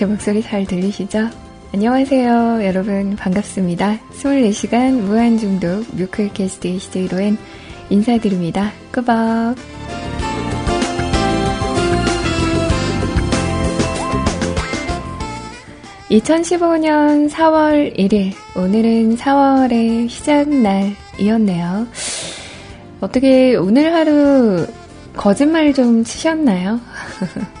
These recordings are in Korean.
제 목소리 잘 들리시죠? 안녕하세요. 여러분, 반갑습니다. 24시간 무한중독 뮤클캐스트 CJ로엔 인사드립니다. 꾸벅. 2015년 4월 1일, 오늘은 4월의 시작날이었네요. 어떻게 오늘 하루 거짓말 좀 치셨나요?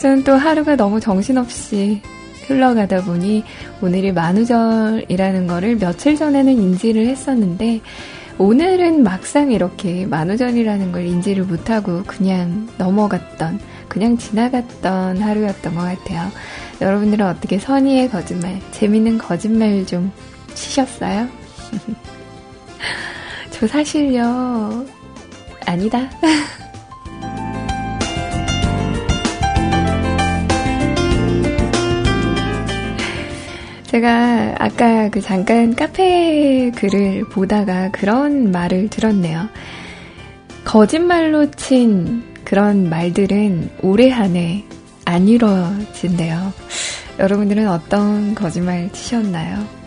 저는 또 하루가 너무 정신없이 흘러가다 보니 오늘이 만우절이라는 거를 며칠 전에는 인지를 했었는데 오늘은 막상 이렇게 만우절이라는 걸 인지를 못하고 그냥 넘어갔던, 그냥 지나갔던 하루였던 것 같아요. 여러분들은 어떻게 선의의 거짓말, 재밌는 거짓말 좀 치셨어요? 저 사실요, 아니다. 제가 아까 그 잠깐 카페 글을 보다가 그런 말을 들었네요. 거짓말로 친 그런 말들은 올해 한해 안 이루어진대요. 여러분들은 어떤 거짓말 치셨나요?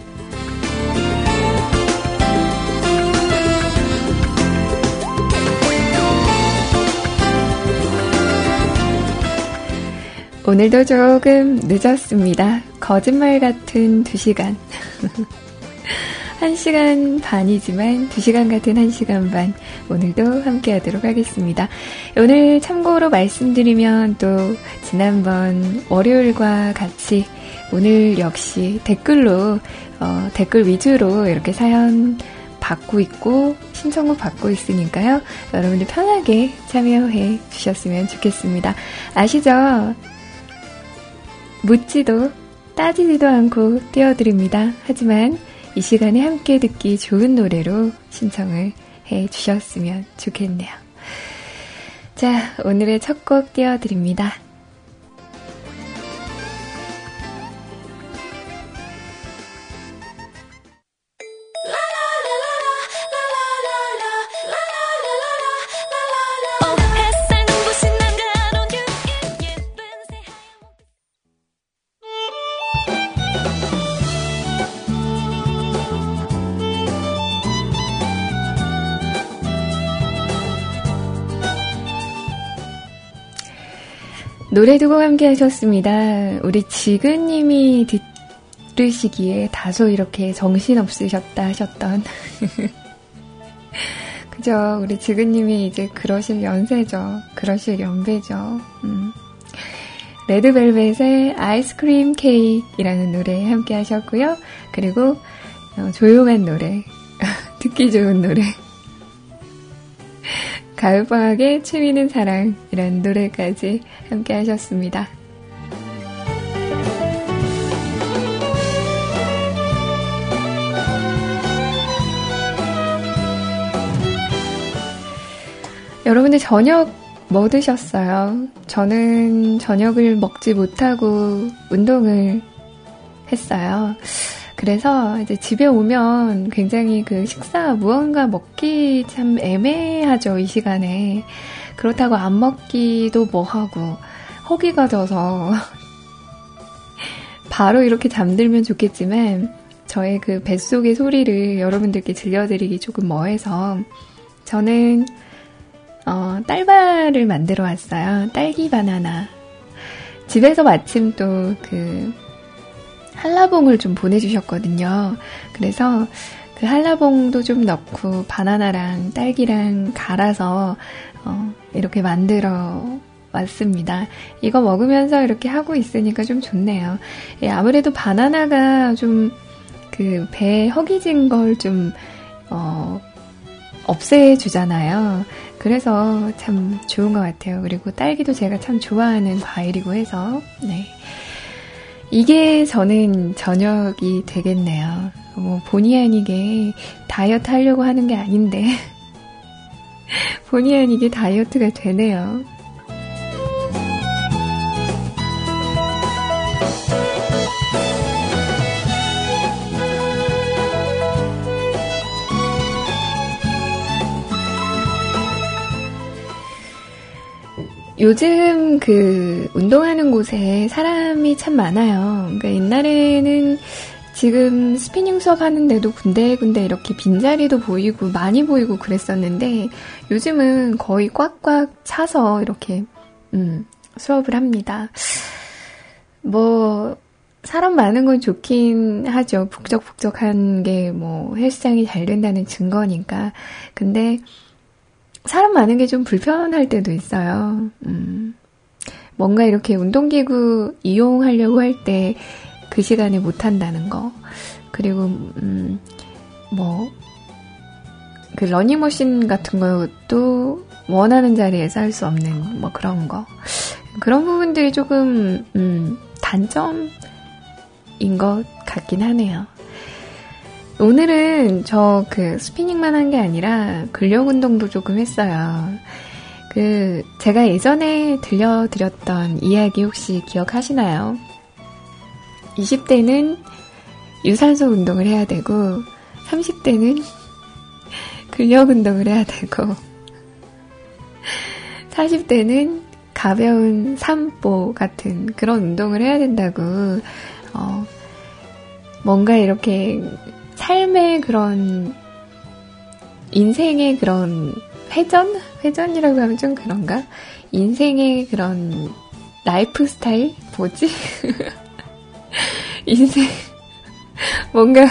오늘도 조금 늦었습니다. 거짓말 같은 2시간. 1시간 반이지만 2시간 같은 1시간 반. 오늘도 함께 하도록 하겠습니다. 오늘 참고로 말씀드리면 또 지난번 월요일과 같이 오늘 역시 댓글로, 어, 댓글 위주로 이렇게 사연 받고 있고 신청곡 받고 있으니까요. 여러분들 편하게 참여해 주셨으면 좋겠습니다. 아시죠? 묻지도 따지지도 않고 띄워드립니다. 하지만 이 시간에 함께 듣기 좋은 노래로 신청을 해 주셨으면 좋겠네요. 자, 오늘의 첫 곡 띄워드립니다. 노래 두 곡 함께 하셨습니다. 우리 지근님이 들으시기에 다소 이렇게 정신없으셨다 하셨던. 그죠. 우리 지근님이 이제 그러실 연세죠. 그러실 연배죠. 음. 레드벨벳의 아이스크림 케이크이라는 노래 함께 하셨고요. 그리고 어, 조용한 노래, 듣기 좋은 노래. 가을방학의 취미는 사랑이라는 노래까지 함께 하셨습니다. 여러분들 저녁 뭐 드셨어요? 저는 저녁을 먹지 못하고 운동을 했어요. 그래서 이제 집에 오면 굉장히 그 식사 무언가 먹기 참 애매하죠, 이 시간에. 그렇다고 안 먹기도 뭐하고, 허기가 져서. 바로 이렇게 잠들면 좋겠지만, 저의 그 뱃속의 소리를 여러분들께 들려드리기 조금 뭐해서, 저는, 어, 딸바를 만들어 왔어요. 딸기 바나나. 집에서 마침 또 그, 한라봉을 좀 보내주셨거든요. 그래서 그 한라봉도 좀 넣고 바나나랑 딸기랑 갈아서 어, 이렇게 만들어 왔습니다. 이거 먹으면서 이렇게 하고 있으니까 좀 좋네요. 예, 아무래도 바나나가 좀 그배 허기진 걸좀 어, 없애주잖아요. 그래서 참 좋은 것 같아요. 그리고 딸기도 제가 참 좋아하는 과일이고 해서 네. 이게 저는 저녁이 되겠네요. 뭐 본의 아니게 다이어트 하려고 하는 게 아닌데 본의 아니게 다이어트가 되네요. 요즘 그 운동하는 곳에 사람이 참 많아요. 그러니까 옛날에는 지금 스피닝 수업 하는데도 군데군데 이렇게 빈자리도 보이고 많이 보이고 그랬었는데 요즘은 거의 꽉꽉 차서 이렇게 음, 수업을 합니다. 뭐 사람 많은 건 좋긴 하죠. 북적북적한 게 뭐 헬스장이 잘 된다는 증거니까. 근데 사람 많은 게 좀 불편할 때도 있어요. 음, 뭔가 이렇게 운동기구 이용하려고 할 때 그 시간에 못 한다는 거. 그리고, 음, 뭐, 그 러닝머신 같은 것도 원하는 자리에서 할 수 없는 뭐 그런 거. 그런 부분들이 조금, 음, 단점인 것 같긴 하네요. 오늘은 저 그 스피닝만 한 게 아니라 근력 운동도 조금 했어요. 그 제가 예전에 들려드렸던 이야기 혹시 기억하시나요? 20대는 유산소 운동을 해야 되고 30대는 근력 운동을 해야 되고 40대는 가벼운 산보 같은 그런 운동을 해야 된다고 어, 뭔가 이렇게 삶의 그런 인생의 그런 회전? 회전이라고 하면 좀 그런가? 인생의 그런 라이프 스타일? 뭐지? 인생 뭔가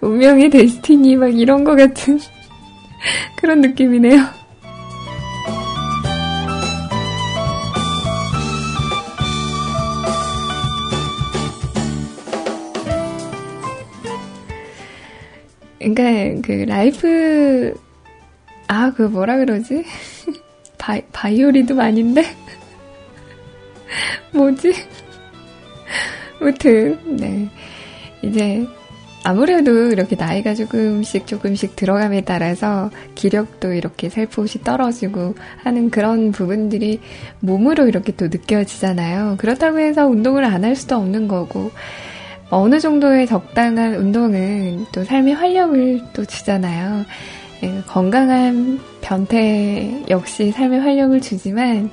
운명의 destiny 막 이런 거 같은 그런 느낌이네요. 그러니까 그 life 아 그 뭐라 그러지? 바이, 바이오리듬 아닌데? 뭐지? 무튼 네 이제 아무래도 이렇게 나이가 조금씩 조금씩 들어감에 따라서 기력도 이렇게 살포시 떨어지고 하는 그런 부분들이 몸으로 이렇게 또 느껴지잖아요. 그렇다고 해서 운동을 안 할 수도 없는 거고 어느 정도의 적당한 운동은 또 삶의 활력을 또 주잖아요. 예, 건강한 변태 역시 삶의 활력을 주지만,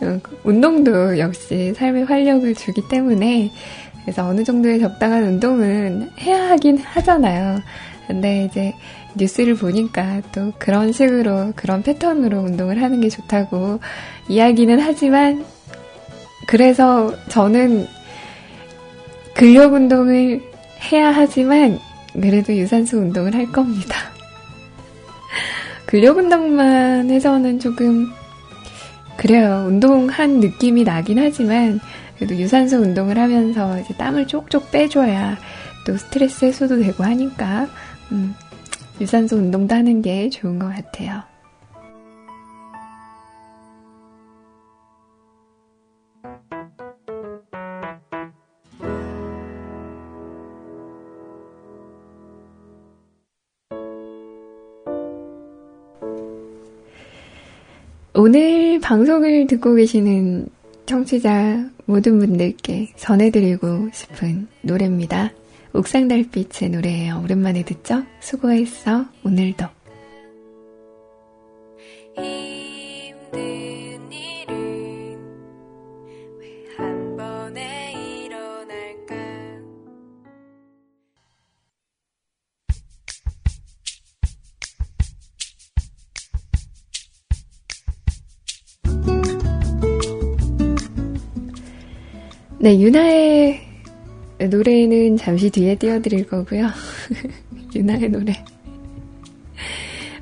운동도 역시 삶의 활력을 주기 때문에, 그래서 어느 정도의 적당한 운동은 해야 하긴 하잖아요. 근데 이제 뉴스를 보니까 또 그런 식으로, 그런 패턴으로 운동을 하는 게 좋다고 이야기는 하지만, 그래서 저는 근력 운동을 해야 하지만 그래도 유산소 운동을 할 겁니다. 근력 운동만 해서는 조금 그래요. 운동한 느낌이 나긴 하지만 그래도 유산소 운동을 하면서 이제 땀을 쪽쪽 빼줘야 또 스트레스 해소도 되고 하니까 음, 유산소 운동도 하는 게 좋은 것 같아요. 오늘 방송을 듣고 계시는 청취자 모든 분들께 전해드리고 싶은 노래입니다. 옥상 달빛의 노래예요. 오랜만에 듣죠? 수고했어, 오늘도. 네, 유나의 노래는 잠시 뒤에 띄워드릴 거고요. 유나의 노래.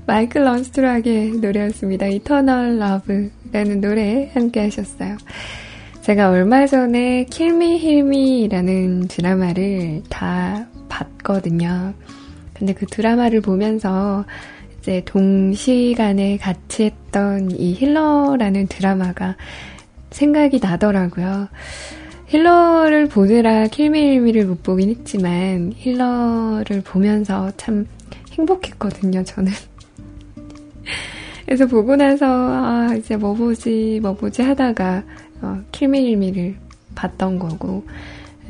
Michael Learns to Rock의 노래였습니다. Eternal Love라는 노래 함께 하셨어요. 제가 얼마 전에 킬미 힐미라는 드라마를 다 봤거든요. 근데 그 드라마를 보면서 이제 동시간에 같이 했던 이 힐러라는 드라마가 생각이 나더라고요. 힐러를 보느라 킬미일미를 못 보긴 했지만 힐러를 보면서 참 행복했거든요, 저는. 그래서 보고 나서 아 이제 뭐 보지 뭐 보지 하다가 어, 킬미일미를 봤던 거고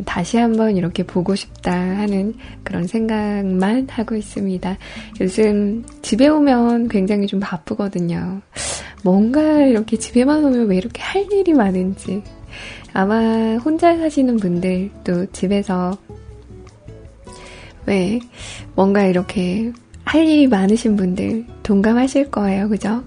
다시 한번 이렇게 보고 싶다 하는 그런 생각만 하고 있습니다. 요즘 집에 오면 굉장히 좀 바쁘거든요. 뭔가 이렇게 집에만 오면 왜 이렇게 할 일이 많은지. 아마 혼자 사시는 분들 또 집에서 왜 뭔가 이렇게 할 일이 많으신 분들 동감하실 거예요. 그죠?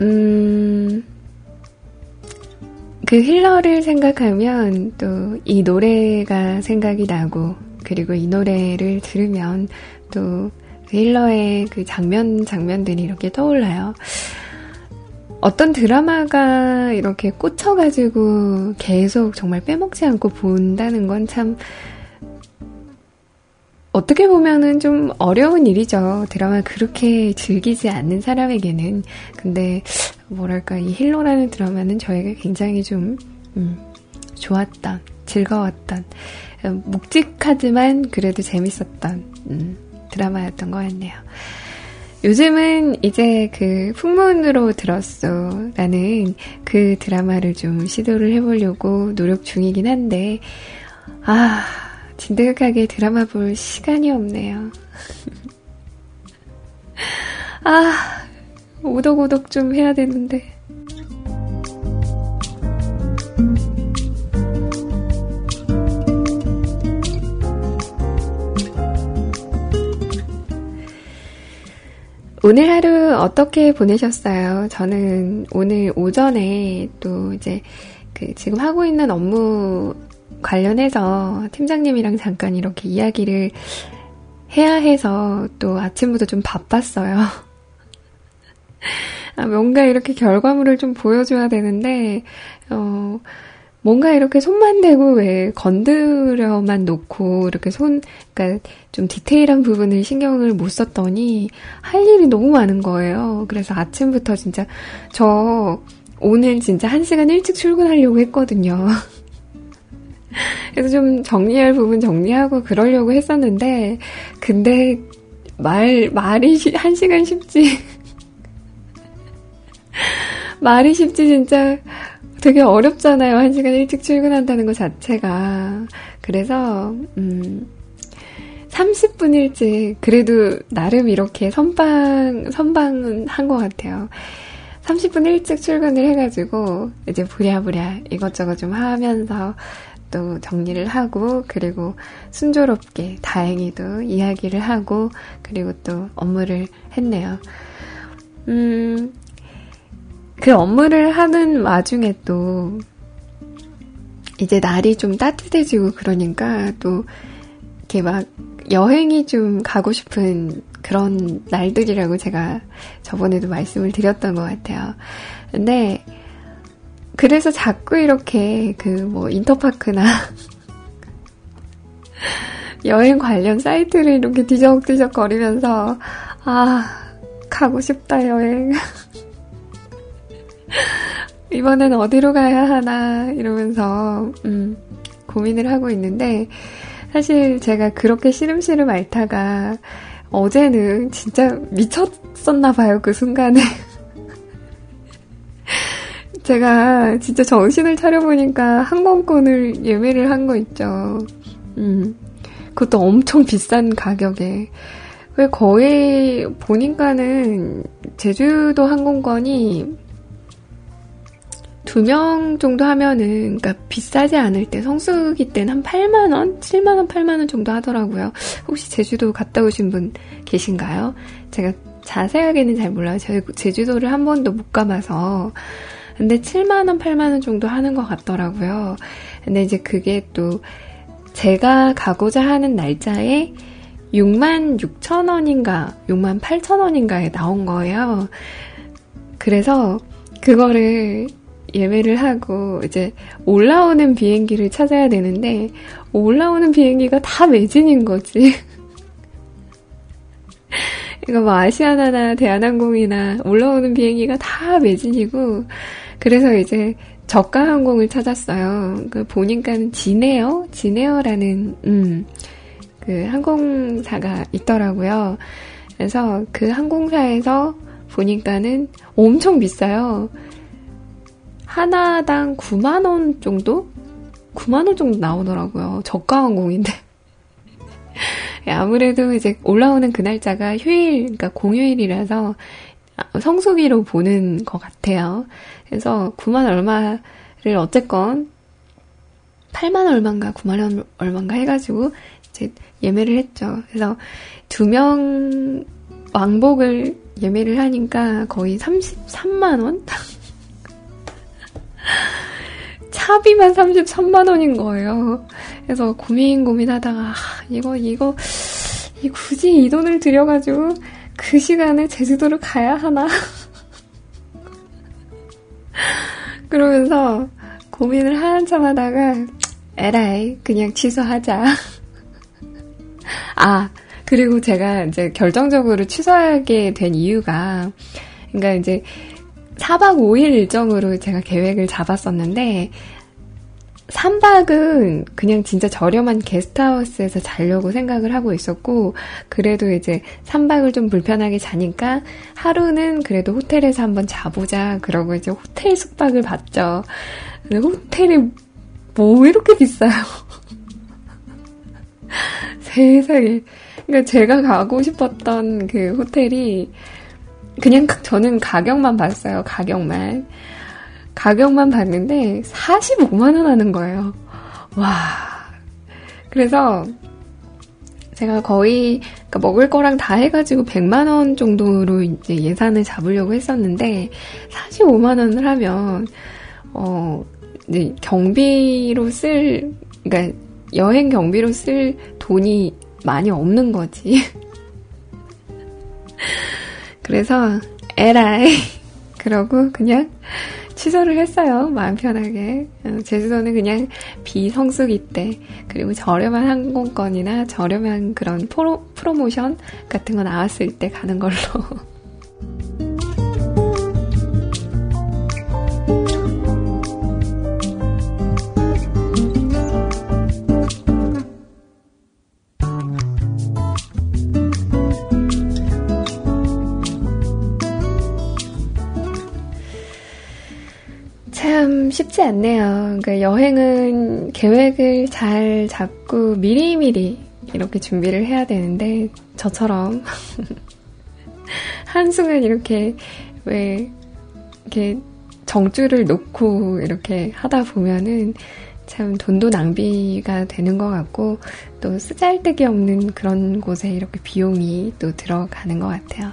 음, 그 힐러를 생각하면 또 이 노래가 생각이 나고, 그리고 이 노래를 들으면 또 그 힐러의 그 장면, 장면들이 이렇게 떠올라요. 어떤 드라마가 이렇게 꽂혀가지고 계속 정말 빼먹지 않고 본다는 건 참 어떻게 보면은 좀 어려운 일이죠. 드라마 그렇게 즐기지 않는 사람에게는. 근데, 뭐랄까, 이 힐러라는 드라마는 저에게 굉장히 좀, 음, 좋았던, 즐거웠던, 음, 묵직하지만 그래도 재밌었던, 음, 드라마였던 것 같네요. 요즘은 이제 그 풍문으로 들었어 라는 그 드라마를 좀 시도를 해보려고 노력 중이긴 한데, 아, 진득하게 드라마 볼 시간이 없네요. 아, 오독오독 좀 해야 되는데. 오늘 하루 어떻게 보내셨어요? 저는 오늘 오전에 또 이제 그 지금 하고 있는 업무 관련해서 팀장님이랑 잠깐 이렇게 이야기를 해야 해서 또 아침부터 좀 바빴어요. 아, 뭔가 이렇게 결과물을 좀 보여줘야 되는데, 어, 뭔가 이렇게 손만 대고 왜 건드려만 놓고 이렇게 손, 그러니까 좀 디테일한 부분을 신경을 못 썼더니 할 일이 너무 많은 거예요. 그래서 아침부터 진짜 저 오늘 진짜 한 시간 일찍 출근하려고 했거든요. 그래서 좀 정리할 부분 정리하고 그러려고 했었는데, 근데 말, 말이 한 시간 쉽지. 말이 쉽지 진짜 되게 어렵잖아요. 한 시간 일찍 출근한다는 것 자체가. 그래서, 음, 30분 일찍, 그래도 나름 이렇게 선방, 선방은 한 것 같아요. 30분 일찍 출근을 해가지고, 이제 부랴부랴 이것저것 좀 하면서 또 정리를 하고 그리고 순조롭게 다행히도 이야기를 하고 그리고 또 업무를 했네요. 음, 그 업무를 하는 와중에 또 이제 날이 좀 따뜻해지고 그러니까 또 이렇게 막 여행이 좀 가고 싶은 그런 날들이라고 제가 저번에도 말씀을 드렸던 것 같아요. 근데 그래서 자꾸 이렇게 그 뭐 인터파크나 여행 관련 사이트를 이렇게 뒤적뒤적 거리면서 아 가고 싶다 여행. 이번엔 어디로 가야 하나 이러면서 음, 고민을 하고 있는데 사실 제가 그렇게 시름시름 앓다가 어제는 진짜 미쳤었나 봐요 그 순간에 제가 진짜 정신을 차려보니까 항공권을 예매를 한 거 있죠. 음. 그것도 엄청 비싼 가격에. 거의 보니까는 제주도 항공권이 두 명 정도 하면은, 그니까 비싸지 않을 때, 성수기 때는 한 8만원? 7만원, 8만원 정도 하더라고요. 혹시 제주도 갔다 오신 분 계신가요? 제가 자세하게는 잘 몰라요. 제주도를 한 번도 못 가봐서. 근데 7만원, 8만원 정도 하는 것 같더라고요. 근데 이제 그게 또 제가 가고자 하는 날짜에 6만 6천 원인가, 6만 8천 원인가에 나온 거예요. 그래서 그거를 예매를 하고 이제 올라오는 비행기를 찾아야 되는데 올라오는 비행기가 다 매진인 거지. 이거 뭐 아시아나나 대한항공이나 올라오는 비행기가 다 매진이고 그래서 이제 저가 항공을 찾았어요. 그 보니까는 지네어, 지네어라는 음, 그 항공사가 있더라고요. 그래서 그 항공사에서 보니까는 엄청 비싸요. 하나당 9만 원 정도? 9만 원 정도 나오더라고요. 저가 항공인데. 아무래도 이제 올라오는 그 날짜가 휴일, 그러니까 공휴일이라서 성수기로 보는 것 같아요. 그래서 9만 얼마를 어쨌건 8만 얼마인가 9만 얼마인가 해가지고 이제 예매를 했죠. 그래서 두 명 왕복을 예매를 하니까 거의 33만 원? 차비만 33만 원인 거예요. 그래서 고민 고민하다가 아, 이거 이거 이 굳이 이 돈을 들여가지고 그 시간에 제주도를 가야 하나? 그러면서 고민을 한참 하다가 에라이 그냥 취소하자. 아 그리고 제가 이제 결정적으로 취소하게 된 이유가 그러니까 이제 4박 5일 일정으로 제가 계획을 잡았었는데 3박은 그냥 진짜 저렴한 게스트하우스에서 자려고 생각을 하고 있었고, 그래도 이제 3박을 좀 불편하게 자니까 하루는 그래도 호텔에서 한번 자보자. 그러고 이제 호텔 숙박을 받죠. 근데 호텔이 뭐 이렇게 비싸요? 세상에. 그러니까 제가 가고 싶었던 그 호텔이 그냥 저는 가격만 봤어요. 가격만. 가격만 봤는데 45만원 하는 거예요. 와. 그래서 제가 거의 그러니까 먹을 거랑 다 해가지고 100만 원 정도로 이제 예산을 잡으려고 했었는데 45만 원을 하면, 어, 이제 경비로 쓸, 그러니까 여행 경비로 쓸 돈이 많이 없는 거지. 그래서 에라이 그러고 그냥 취소를 했어요. 마음 편하게. 어, 제주도는 그냥 비성수기 때, 그리고 저렴한 항공권이나 저렴한 그런 프로, 프로모션 같은 거 나왔을 때 가는 걸로. 쉽지 않네요. 그러니까 여행은 계획을 잘 잡고 미리미리 이렇게 준비를 해야 되는데 저처럼 한순간 이렇게 왜 이렇게 정주를 놓고 이렇게 하다 보면은 참 돈도 낭비가 되는 것 같고 또 쓰잘데기 없는 그런 곳에 이렇게 비용이 또 들어가는 것 같아요.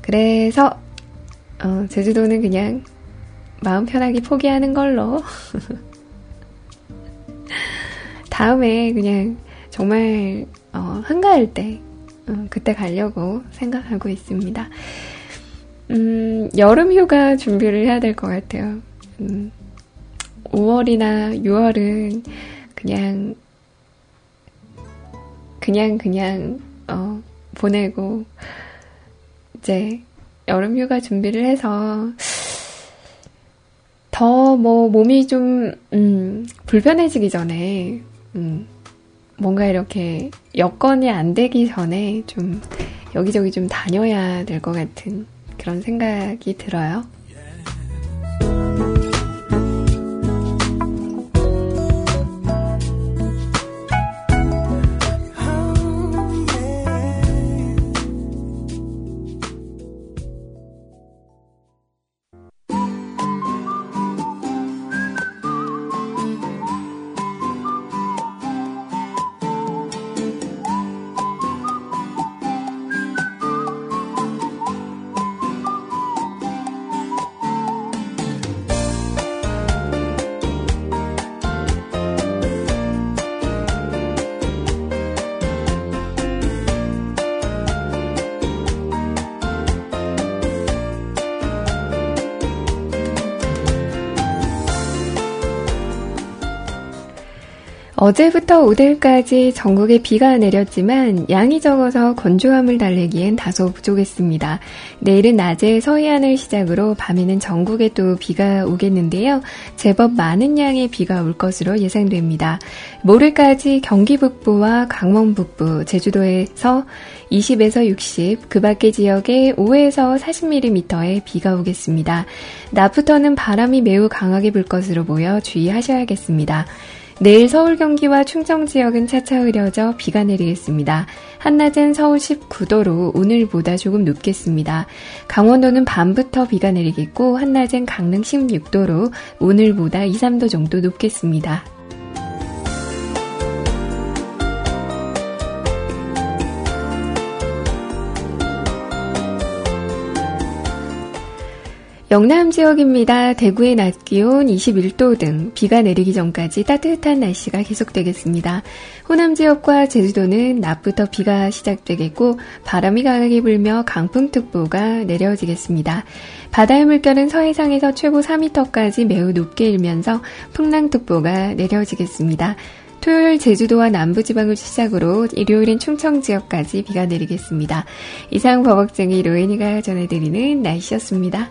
그래서 어, 제주도는 그냥 마음 편하게 포기하는 걸로. 다음에 그냥 정말 어, 한가할 때 어, 그때 가려고 생각하고 있습니다. 음, 여름 휴가 준비를 해야 될 것 같아요. 음, 5월이나 6월은 그냥 그냥 그냥 어, 보내고 이제 여름 휴가 준비를 해서 더 뭐 몸이 좀, 음, 불편해지기 전에, 음, 뭔가 이렇게 여건이 안 되기 전에 좀 여기저기 좀 다녀야 될 것 같은 그런 생각이 들어요. 어제부터 오늘까지 전국에 비가 내렸지만 양이 적어서 건조함을 달래기엔 다소 부족했습니다. 내일은 낮에 서해안을 시작으로 밤에는 전국에 또 비가 오겠는데요. 제법 많은 양의 비가 올 것으로 예상됩니다. 모레까지 경기 북부와 강원 북부, 제주도에서 20에서 60, 그 밖의 지역에 5에서 40mm의 비가 오겠습니다. 낮부터는 바람이 매우 강하게 불 것으로 보여 주의하셔야겠습니다. 내일 서울 경기와 충청 지역은 차차 흐려져 비가 내리겠습니다. 한낮은 서울 19도로 오늘보다 조금 높겠습니다. 강원도는 밤부터 비가 내리겠고 한낮은 강릉 16도로 오늘보다 2, 3도 정도 높겠습니다. 영남 지역입니다. 대구의 낮 기온 21도 등 비가 내리기 전까지 따뜻한 날씨가 계속되겠습니다. 호남 지역과 제주도는 낮부터 비가 시작되겠고 바람이 강하게 불며 강풍특보가 내려지겠습니다. 바다의 물결은 서해상에서 최고 4m까지 매우 높게 일면서 풍랑특보가 내려지겠습니다. 토요일 제주도와 남부지방을 시작으로 일요일엔 충청 지역까지 비가 내리겠습니다. 이상 버벅쟁이 로엔이가 전해드리는 날씨였습니다.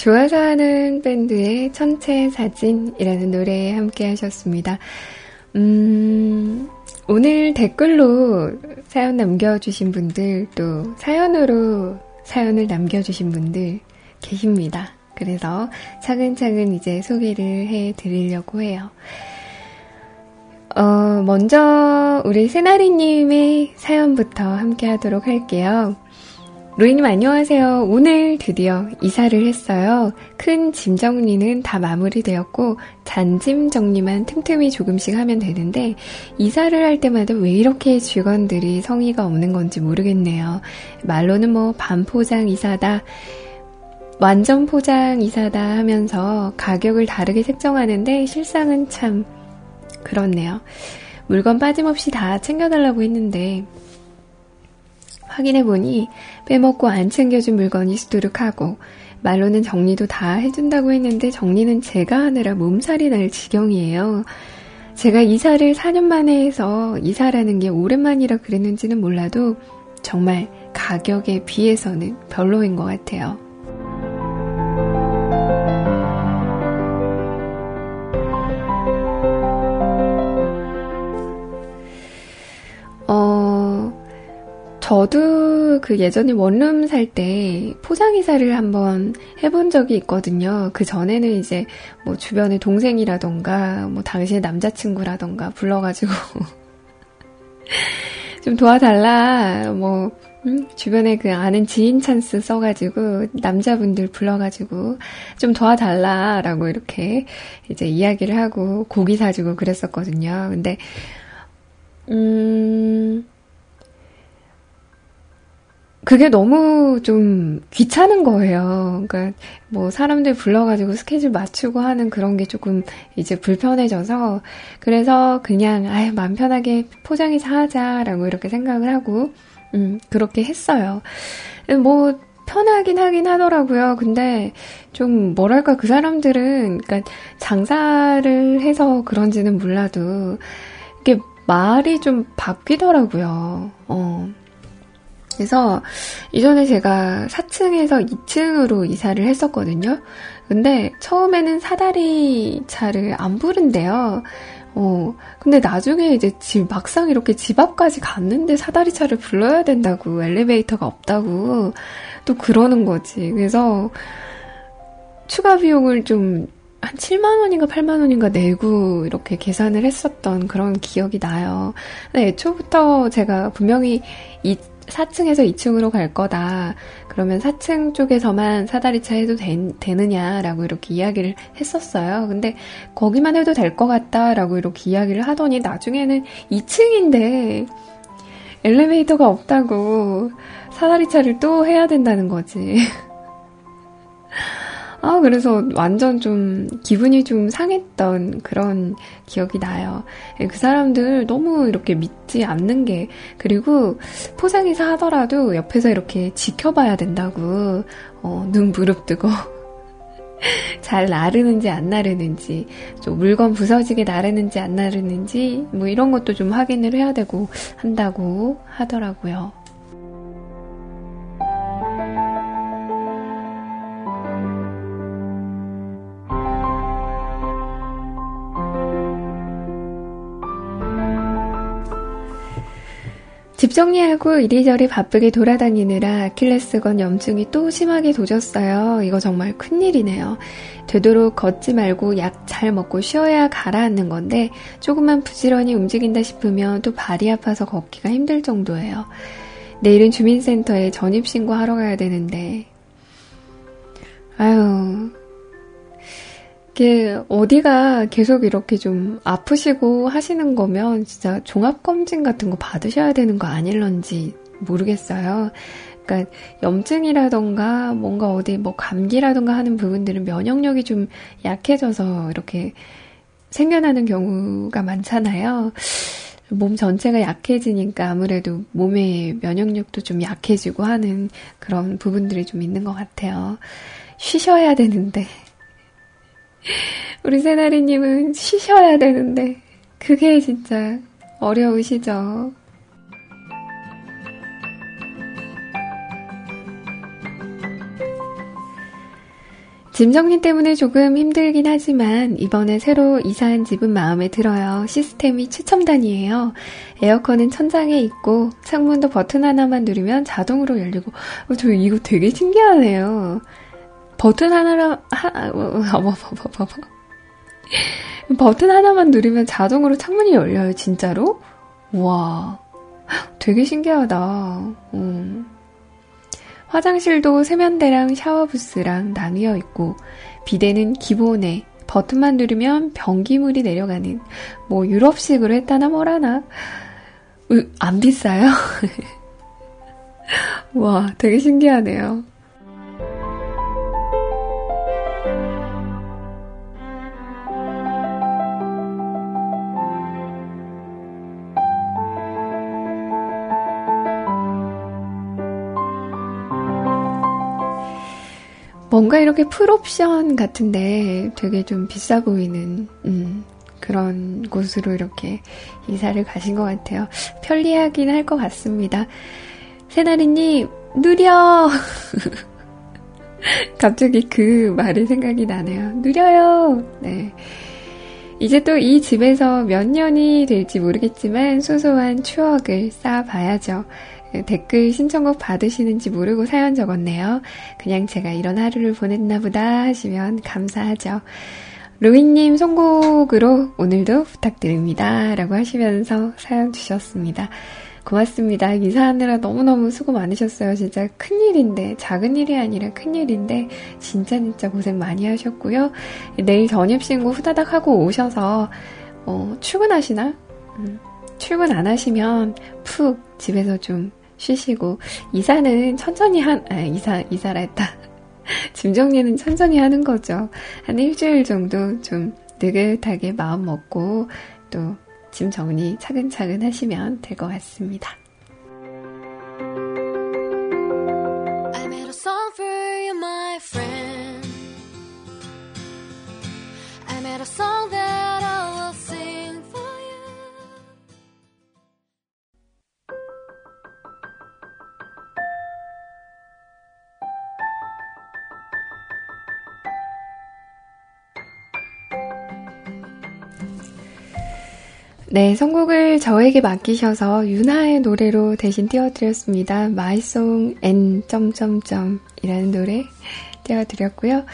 좋아서 하는 밴드의 천체 사진이라는 노래에 함께 하셨습니다. 음, 오늘 댓글로 사연 남겨주신 분들, 또 사연으로 사연을 남겨주신 분들 계십니다. 그래서 차근차근 이제 소개를 해 드리려고 해요. 어, 먼저 우리 세나리님의 사연부터 함께 하도록 할게요. 로이님 안녕하세요. 오늘 드디어 이사를 했어요. 큰 짐 정리는 다 마무리되었고 잔짐 정리만 틈틈이 조금씩 하면 되는데 이사를 할 때마다 왜 이렇게 직원들이 성의가 없는 건지 모르겠네요. 말로는 뭐 반포장 이사다. 완전 포장 이사다 하면서 가격을 다르게 책정하는데 실상은 참 그렇네요. 물건 빠짐없이 다 챙겨달라고 했는데 확인해보니 빼먹고 안 챙겨준 물건이 수두룩하고 말로는 정리도 다 해준다고 했는데 정리는 제가 하느라 몸살이 날 지경이에요. 제가 이사를 4년 만에 해서 이사라는 게 오랜만이라 그랬는지는 몰라도 정말 가격에 비해서는 별로인 것 같아요. 저도 그 예전에 원룸 살 때 포장이사를 한번 해본 적이 있거든요. 그 전에는 이제 뭐 주변에 동생이라던가 뭐 당시에 남자친구라던가 불러가지고 좀 도와달라 뭐 음, 주변에 그 아는 지인 찬스 써가지고 남자분들 불러가지고 좀 도와달라라고 이렇게 이제 이야기를 하고 고기 사주고 그랬었거든요. 근데 음. 그게 너무 좀 귀찮은 거예요. 그러니까 뭐 사람들 불러가지고 스케줄 맞추고 하는 그런 게 조금 이제 불편해져서 그래서 그냥 아예 마음 편하게 포장해서 하자라고 이렇게 생각을 하고 음 그렇게 했어요. 뭐 편하긴 하긴 하더라고요. 근데 좀 뭐랄까 그 사람들은 그러니까 장사를 해서 그런지는 몰라도 이게 말이 좀 바뀌더라고요. 어. 그래서 이전에 제가 4층에서 2층으로 이사를 했었거든요. 근데 처음에는 사다리 차를 안 부른대요. 어, 근데 나중에 이제 집, 막상 이렇게 집 앞까지 갔는데 사다리 차를 불러야 된다고, 엘리베이터가 없다고, 또 그러는 거지. 그래서 추가 비용을 좀 한 7만원인가 8만원인가 내고 이렇게 계산을 했었던 그런 기억이 나요. 근데 애초부터 제가 분명히 이 4층에서 2층으로 갈 거다. 그러면 4층 쪽에서만 사다리차 해도 되, 느냐라고 이렇게 이야기를 했었어요. 근데 거기만 해도 될 것 같다라고 이렇게 이야기를 하더니 나중에는 2층인데 엘리베이터가 없다고 사다리차를 또 해야 된다는 거지. 아, 그래서 완전 좀 기분이 좀 상했던 그런 기억이 나요. 예, 그 사람들 너무 이렇게 믿지 않는 게, 그리고 포장이사 하더라도 옆에서 이렇게 지켜봐야 된다고, 어, 눈 부릅뜨고. 잘 나르는지 안 나르는지, 좀 물건 부서지게 나르는지 안 나르는지, 뭐 이런 것도 좀 확인을 해야 되고 한다고 하더라고요. 집 정리하고 이리저리 바쁘게 돌아다니느라 아킬레스건 염증이 또 심하게 도졌어요. 이거 정말 큰일이네요. 되도록 걷지 말고 약 잘 먹고 쉬어야 가라앉는 건데 조금만 부지런히 움직인다 싶으면 또 발이 아파서 걷기가 힘들 정도예요. 내일은 주민센터에 전입신고하러 가야 되는데 아유 이게 어디가 계속 이렇게 좀 아프시고 하시는 거면 진짜 종합검진 같은 거 받으셔야 되는 거 아닐런지 모르겠어요. 그러니까 염증이라던가 뭔가 어디 뭐 감기라던가 하는 부분들은 면역력이 좀 약해져서 이렇게 생겨나는 경우가 많잖아요. 몸 전체가 약해지니까 아무래도 몸의 면역력도 좀 약해지고 하는 그런 부분들이 좀 있는 것 같아요. 쉬셔야 되는데 우리 세나리님은 쉬셔야 되는데, 그게 진짜 어려우시죠? 짐 정리 때문에 조금 힘들긴 하지만 이번에 새로 이사한 집은 마음에 들어요. 시스템이 최첨단이에요. 에어컨은 천장에 있고 창문도 버튼 하나만 누르면 자동으로 열리고 어, 저 이거 되게 신기하네요. 버튼 하나라, 하, 어머, 어머, 어머, 어머. 버튼 하나만 누르면 자동으로 창문이 열려요, 진짜로? 와, 되게 신기하다. 음. 화장실도 세면대랑 샤워부스랑 나뉘어 있고, 비대는 기본에 버튼만 누르면 변기물이 내려가는, 뭐, 유럽식으로 했다나 뭐라나. 으, 안 비싸요? 와, 되게 신기하네요. 뭔가 이렇게 풀옵션 같은데 되게 좀 비싸 보이는, 음, 그런 곳으로 이렇게 이사를 가신 것 같아요. 편리하긴 할 것 같습니다. 새나리님, 느려! 갑자기 그 말이 생각이 나네요. 느려요! 네. 이제 또 이 집에서 몇 년이 될지 모르겠지만 소소한 추억을 쌓아봐야죠. 댓글 신청곡 받으시는지 모르고 사연 적었네요. 그냥 제가 이런 하루를 보냈나 보다 하시면 감사하죠. 로이님 선곡으로 오늘도 부탁드립니다. 라고 하시면서 사연 주셨습니다. 고맙습니다. 이사하느라 너무너무 수고 많으셨어요. 진짜 큰일인데, 작은 일이 아니라 큰일인데, 진짜 진짜 고생 많이 하셨고요. 내일 전입신고 후다닥 하고 오셔서, 어, 출근하시나? 음, 출근 안 하시면 푹 집에서 좀 쉬시고 이사는 천천히 한 아, 이사 이사라 했다. 짐 정리는 천천히 하는 거죠. 한 일주일 정도 좀 느긋하게 마음 먹고 또 짐 정리 차근차근 하시면 될 것 같습니다. 네, 선곡을 저에게 맡기셔서 윤하의 노래로 대신 띄워드렸습니다. 마이송 N 이라는 노래 띄워드렸고요.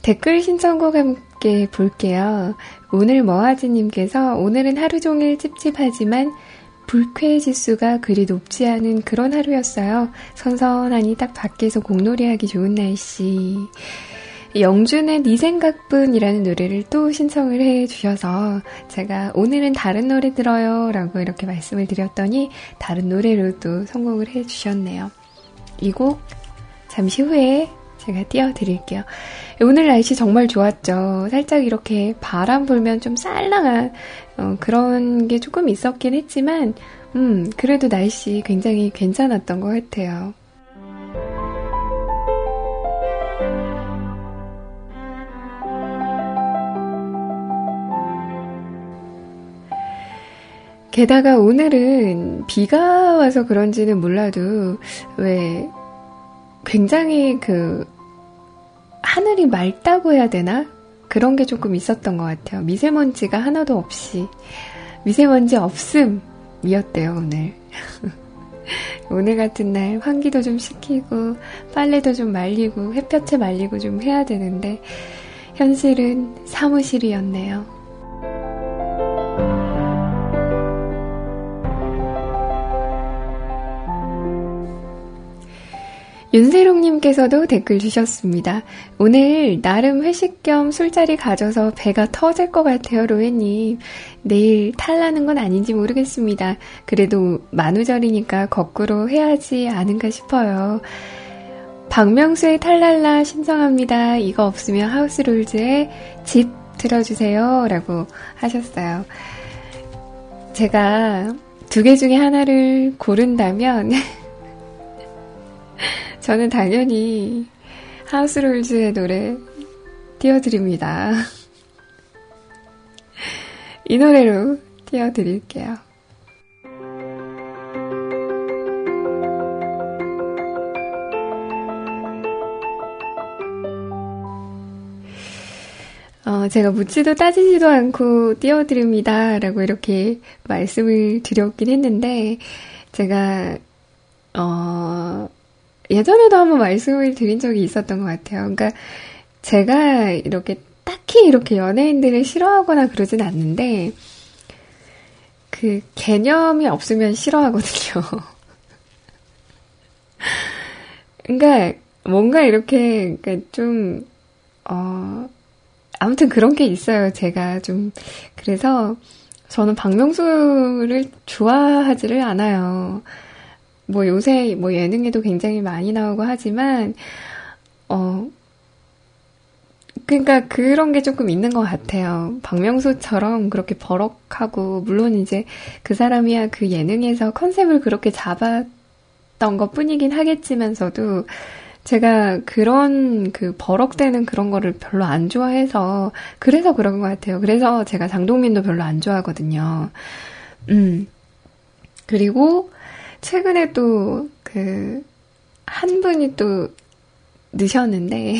댓글 신청곡 함께 볼게요. 오늘 머하지님께서 오늘은 하루 종일 찝찝하지만 불쾌 지수가 그리 높지 않은 그런 하루였어요. 선선하니 딱 밖에서 공놀이하기 좋은 날씨. 영준의 네 생각뿐이라는 노래를 또 신청을 해 주셔서 제가 오늘은 다른 노래 들어요 라고 이렇게 말씀을 드렸더니 다른 노래로 또 선곡을 해 주셨네요. 이 곡 잠시 후에 제가 띄워드릴게요. 오늘 날씨 정말 좋았죠. 살짝 이렇게 바람 불면 좀 쌀랑한 어, 그런 게 조금 있었긴 했지만 음 그래도 날씨 굉장히 괜찮았던 것 같아요. 게다가 오늘은 비가 와서 그런지는 몰라도 왜 굉장히 그 하늘이 맑다고 해야 되나? 그런 게 조금 있었던 것 같아요. 미세먼지가 하나도 없이 미세먼지 없음이었대요 오늘. 오늘 같은 날 환기도 좀 시키고 빨래도 좀 말리고 햇볕에 말리고 좀 해야 되는데 현실은 사무실이었네요. 윤세롱님께서도 댓글 주셨습니다. 오늘 나름 회식 겸 술자리 가져서 배가 터질 것 같아요, 로에님. 내일 탈라는 건 아닌지 모르겠습니다. 그래도 만우절이니까 거꾸로 해야지 않은가 싶어요. 박명수의 탈랄라 신청합니다. 이거 없으면 하우스롤즈의 집 들어주세요. 라고 하셨어요. 제가 두 개 중에 하나를 고른다면 저는 당연히 하우스롤즈의 노래 띄워드립니다. 이 노래로 띄워드릴게요. 어, 제가 묻지도 따지지도 않고 띄워드립니다. 라고 이렇게 말씀을 드렸긴 했는데, 제가, 어, 예전에도 한번 말씀을 드린 적이 있었던 것 같아요. 그러니까 제가 이렇게 딱히 이렇게 연예인들을 싫어하거나 그러진 않는데 그 개념이 없으면 싫어하거든요. 그러니까 뭔가 이렇게 그러니까 좀 어, 아무튼 그런 게 있어요. 제가 좀 그래서 저는 박명수를 좋아하지를 않아요. 뭐 요새 뭐 예능에도 굉장히 많이 나오고 하지만, 어, 그러니까 그런 게 조금 있는 것 같아요. 박명수처럼 그렇게 버럭하고, 물론 이제 그 사람이야 그 예능에서 컨셉을 그렇게 잡았던 것 뿐이긴 하겠지만서도, 제가 그런 그 버럭대는 그런 거를 별로 안 좋아해서, 그래서 그런 것 같아요. 그래서 제가 장동민도 별로 안 좋아하거든요. 음. 그리고, 최근에 또, 그, 한 분이 또 늦셨는데,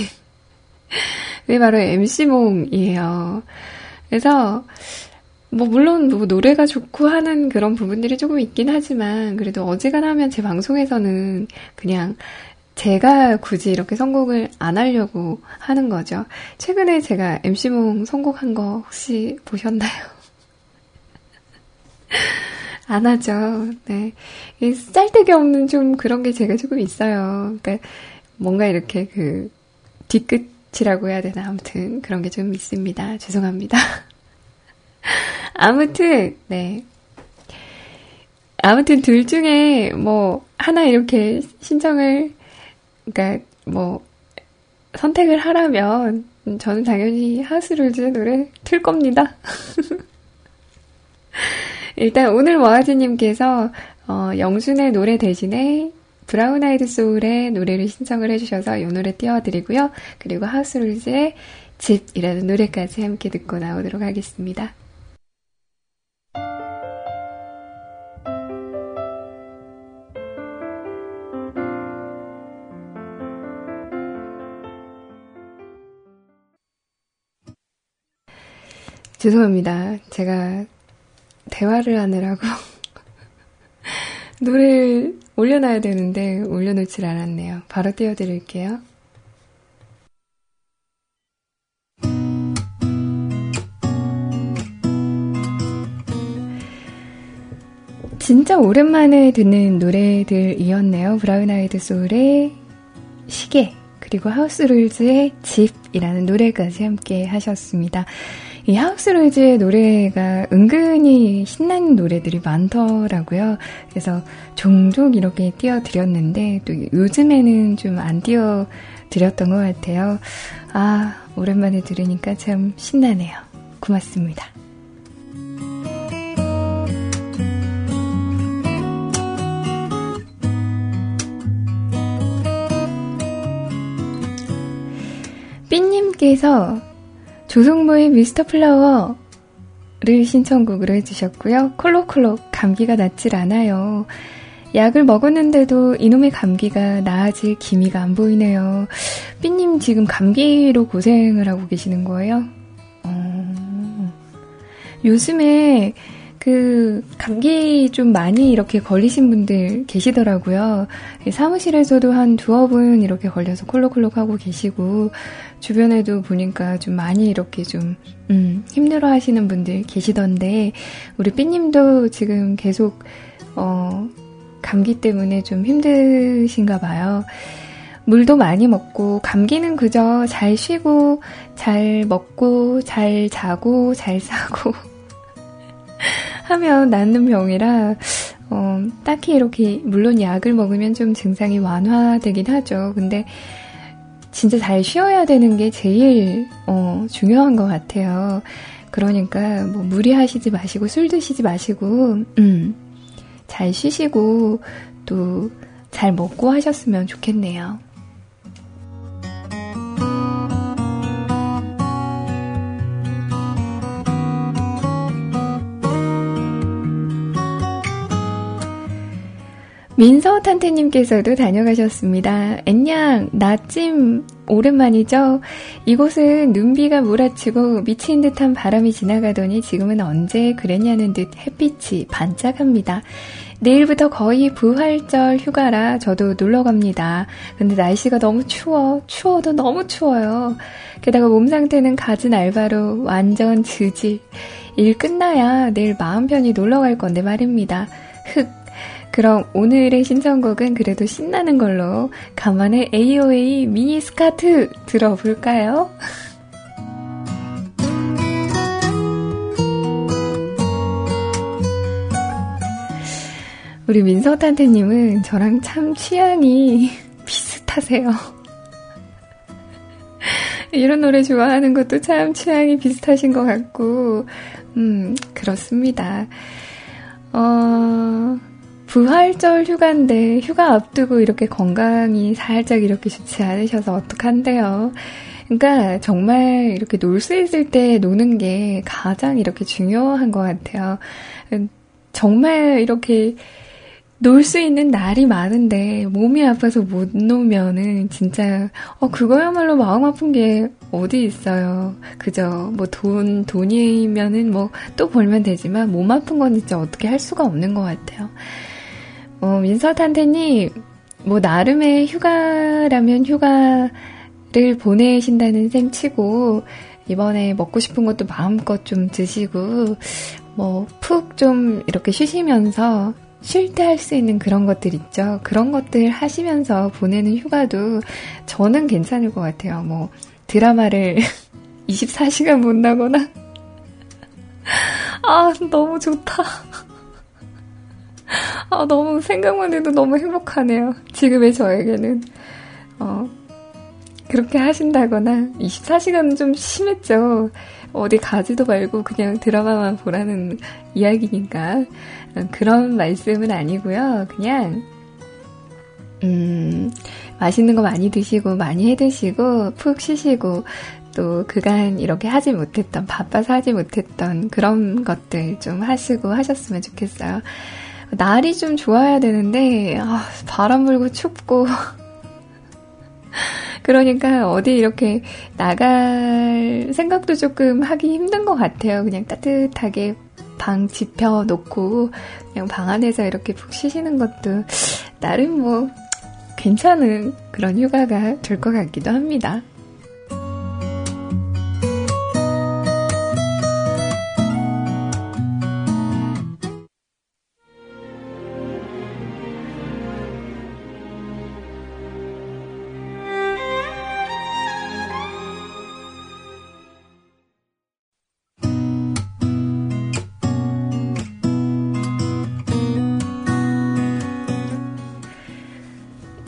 왜 바로 MC몽이에요. 그래서, 뭐, 물론, 뭐, 노래가 좋고 하는 그런 부분들이 조금 있긴 하지만, 그래도 어지간하면 제 방송에서는 그냥 제가 굳이 이렇게 선곡을 안 하려고 하는 거죠. 최근에 제가 MC몽 선곡한 거 혹시 보셨나요? 안 하죠. 네. 쌀데기 없는 좀 그런 게 제가 조금 있어요. 그러니까 뭔가 이렇게 그 뒤끝이라고 해야 되나 아무튼 그런 게 좀 있습니다. 죄송합니다. 아무튼 네. 아무튼 둘 중에 뭐 하나 이렇게 신청을 그러니까 뭐 선택을 하라면 저는 당연히 하스룰즈 노래 틀 겁니다. 일단 오늘 와하지님께서 어, 영순의 노래 대신에 브라운 아이드 소울의 노래를 신청을 해주셔서 이 노래 띄워드리고요. 그리고 하우스룰즈의 집이라는 노래까지 함께 듣고 나오도록 하겠습니다. 죄송합니다. 제가 대화를 하느라고 노래 올려놔야 되는데 올려놓질 않았네요. 바로 띄워드릴게요. 진짜 오랜만에 듣는 노래들이었네요. 브라운 아이드 소울의 시계, 그리고 하우스 룰즈의 집이라는 노래까지 함께 하셨습니다. 이 하우스룰즈의 노래가 은근히 신나는 노래들이 많더라고요. 그래서 종종 이렇게 띄워드렸는데, 또 요즘에는 좀 안 띄워드렸던 것 같아요. 아, 오랜만에 들으니까 참 신나네요. 고맙습니다. 삐님께서 조성모의 미스터 플라워를 신청곡으로 해주셨고요. 콜록콜록 감기가 낫질 않아요. 약을 먹었는데도 이놈의 감기가 나아질 기미가 안 보이네요. 삐님 지금 감기로 고생을 하고 계시는 거예요? 어... 요즘에 그 감기 좀 많이 이렇게 걸리신 분들 계시더라고요. 사무실에서도 한 두어 분 이렇게 걸려서 콜록콜록 하고 계시고 주변에도 보니까 좀 많이 이렇게 좀 음, 힘들어 하시는 분들 계시던데 우리 삐님도 지금 계속 어, 감기 때문에 좀 힘드신가 봐요. 물도 많이 먹고 감기는 그저 잘 쉬고 잘 먹고 잘 자고 잘 사고 하면 낫는 병이라 어, 딱히 이렇게 물론 약을 먹으면 좀 증상이 완화되긴 하죠. 근데 진짜 잘 쉬어야 되는 게 제일 어, 중요한 것 같아요. 그러니까 뭐 무리하시지 마시고 술 드시지 마시고 음, 잘 쉬시고 또 잘 먹고 하셨으면 좋겠네요. 민서탄태님께서도 다녀가셨습니다. 앤냥, 나찜 오랜만이죠? 이곳은 눈비가 몰아치고 미친 듯한 바람이 지나가더니 지금은 언제 그랬냐는 듯 햇빛이 반짝합니다. 내일부터 거의 부활절 휴가라 저도 놀러 갑니다. 근데 날씨가 너무 추워. 추워도 너무 추워요. 게다가 몸 상태는 가진 알바로 완전 지질. 일 끝나야 내일 마음 편히 놀러 갈 건데 말입니다. 흑. 그럼 오늘의 신청곡은 그래도 신나는 걸로 간만에 AOA 미니 스카트 들어볼까요? 우리 민서탄태님은 저랑 참 취향이 비슷하세요. 이런 노래 좋아하는 것도 참 취향이 비슷하신 것 같고, 음, 그렇습니다. 어, 부활절 휴가인데 휴가 앞두고 이렇게 건강이 살짝 이렇게 좋지 않으셔서 어떡한데요. 그러니까 정말 이렇게 놀 수 있을 때 노는 게 가장 이렇게 중요한 것 같아요. 정말 이렇게 놀 수 있는 날이 많은데 몸이 아파서 못 놀면은 진짜 어 그거야말로 마음 아픈 게 어디 있어요. 그죠? 뭐 돈 돈이면은 뭐 또 벌면 되지만 몸 아픈 건 진짜 어떻게 할 수가 없는 것 같아요. 어, 민서 탄테님, 뭐, 나름의 휴가라면 휴가를 보내신다는 셈 치고, 이번에 먹고 싶은 것도 마음껏 좀 드시고, 뭐, 푹 좀 이렇게 쉬시면서, 쉴 때 할 수 있는 그런 것들 있죠. 그런 것들 하시면서 보내는 휴가도 저는 괜찮을 것 같아요. 뭐, 드라마를 24시간 본다거나. 아, 너무 좋다. 아, 너무 생각만 해도 너무 행복하네요. 지금의 저에게는. 어, 그렇게 하신다거나 24시간은 좀 심했죠. 어디 가지도 말고 그냥 드라마만 보라는 이야기니까 그런 말씀은 아니고요. 그냥 음, 맛있는 거 많이 드시고 많이 해 드시고 푹 쉬시고 또 그간 이렇게 하지 못했던 바빠서 하지 못했던 그런 것들 좀 하시고 하셨으면 좋겠어요. 날이 좀 좋아야 되는데, 아, 바람 불고 춥고. 그러니까 어디 이렇게 나갈 생각도 조금 하기 힘든 것 같아요. 그냥 따뜻하게 방 지펴 놓고 그냥 방 안에서 이렇게 푹 쉬시는 것도 나름 뭐 괜찮은 그런 휴가가 될 것 같기도 합니다.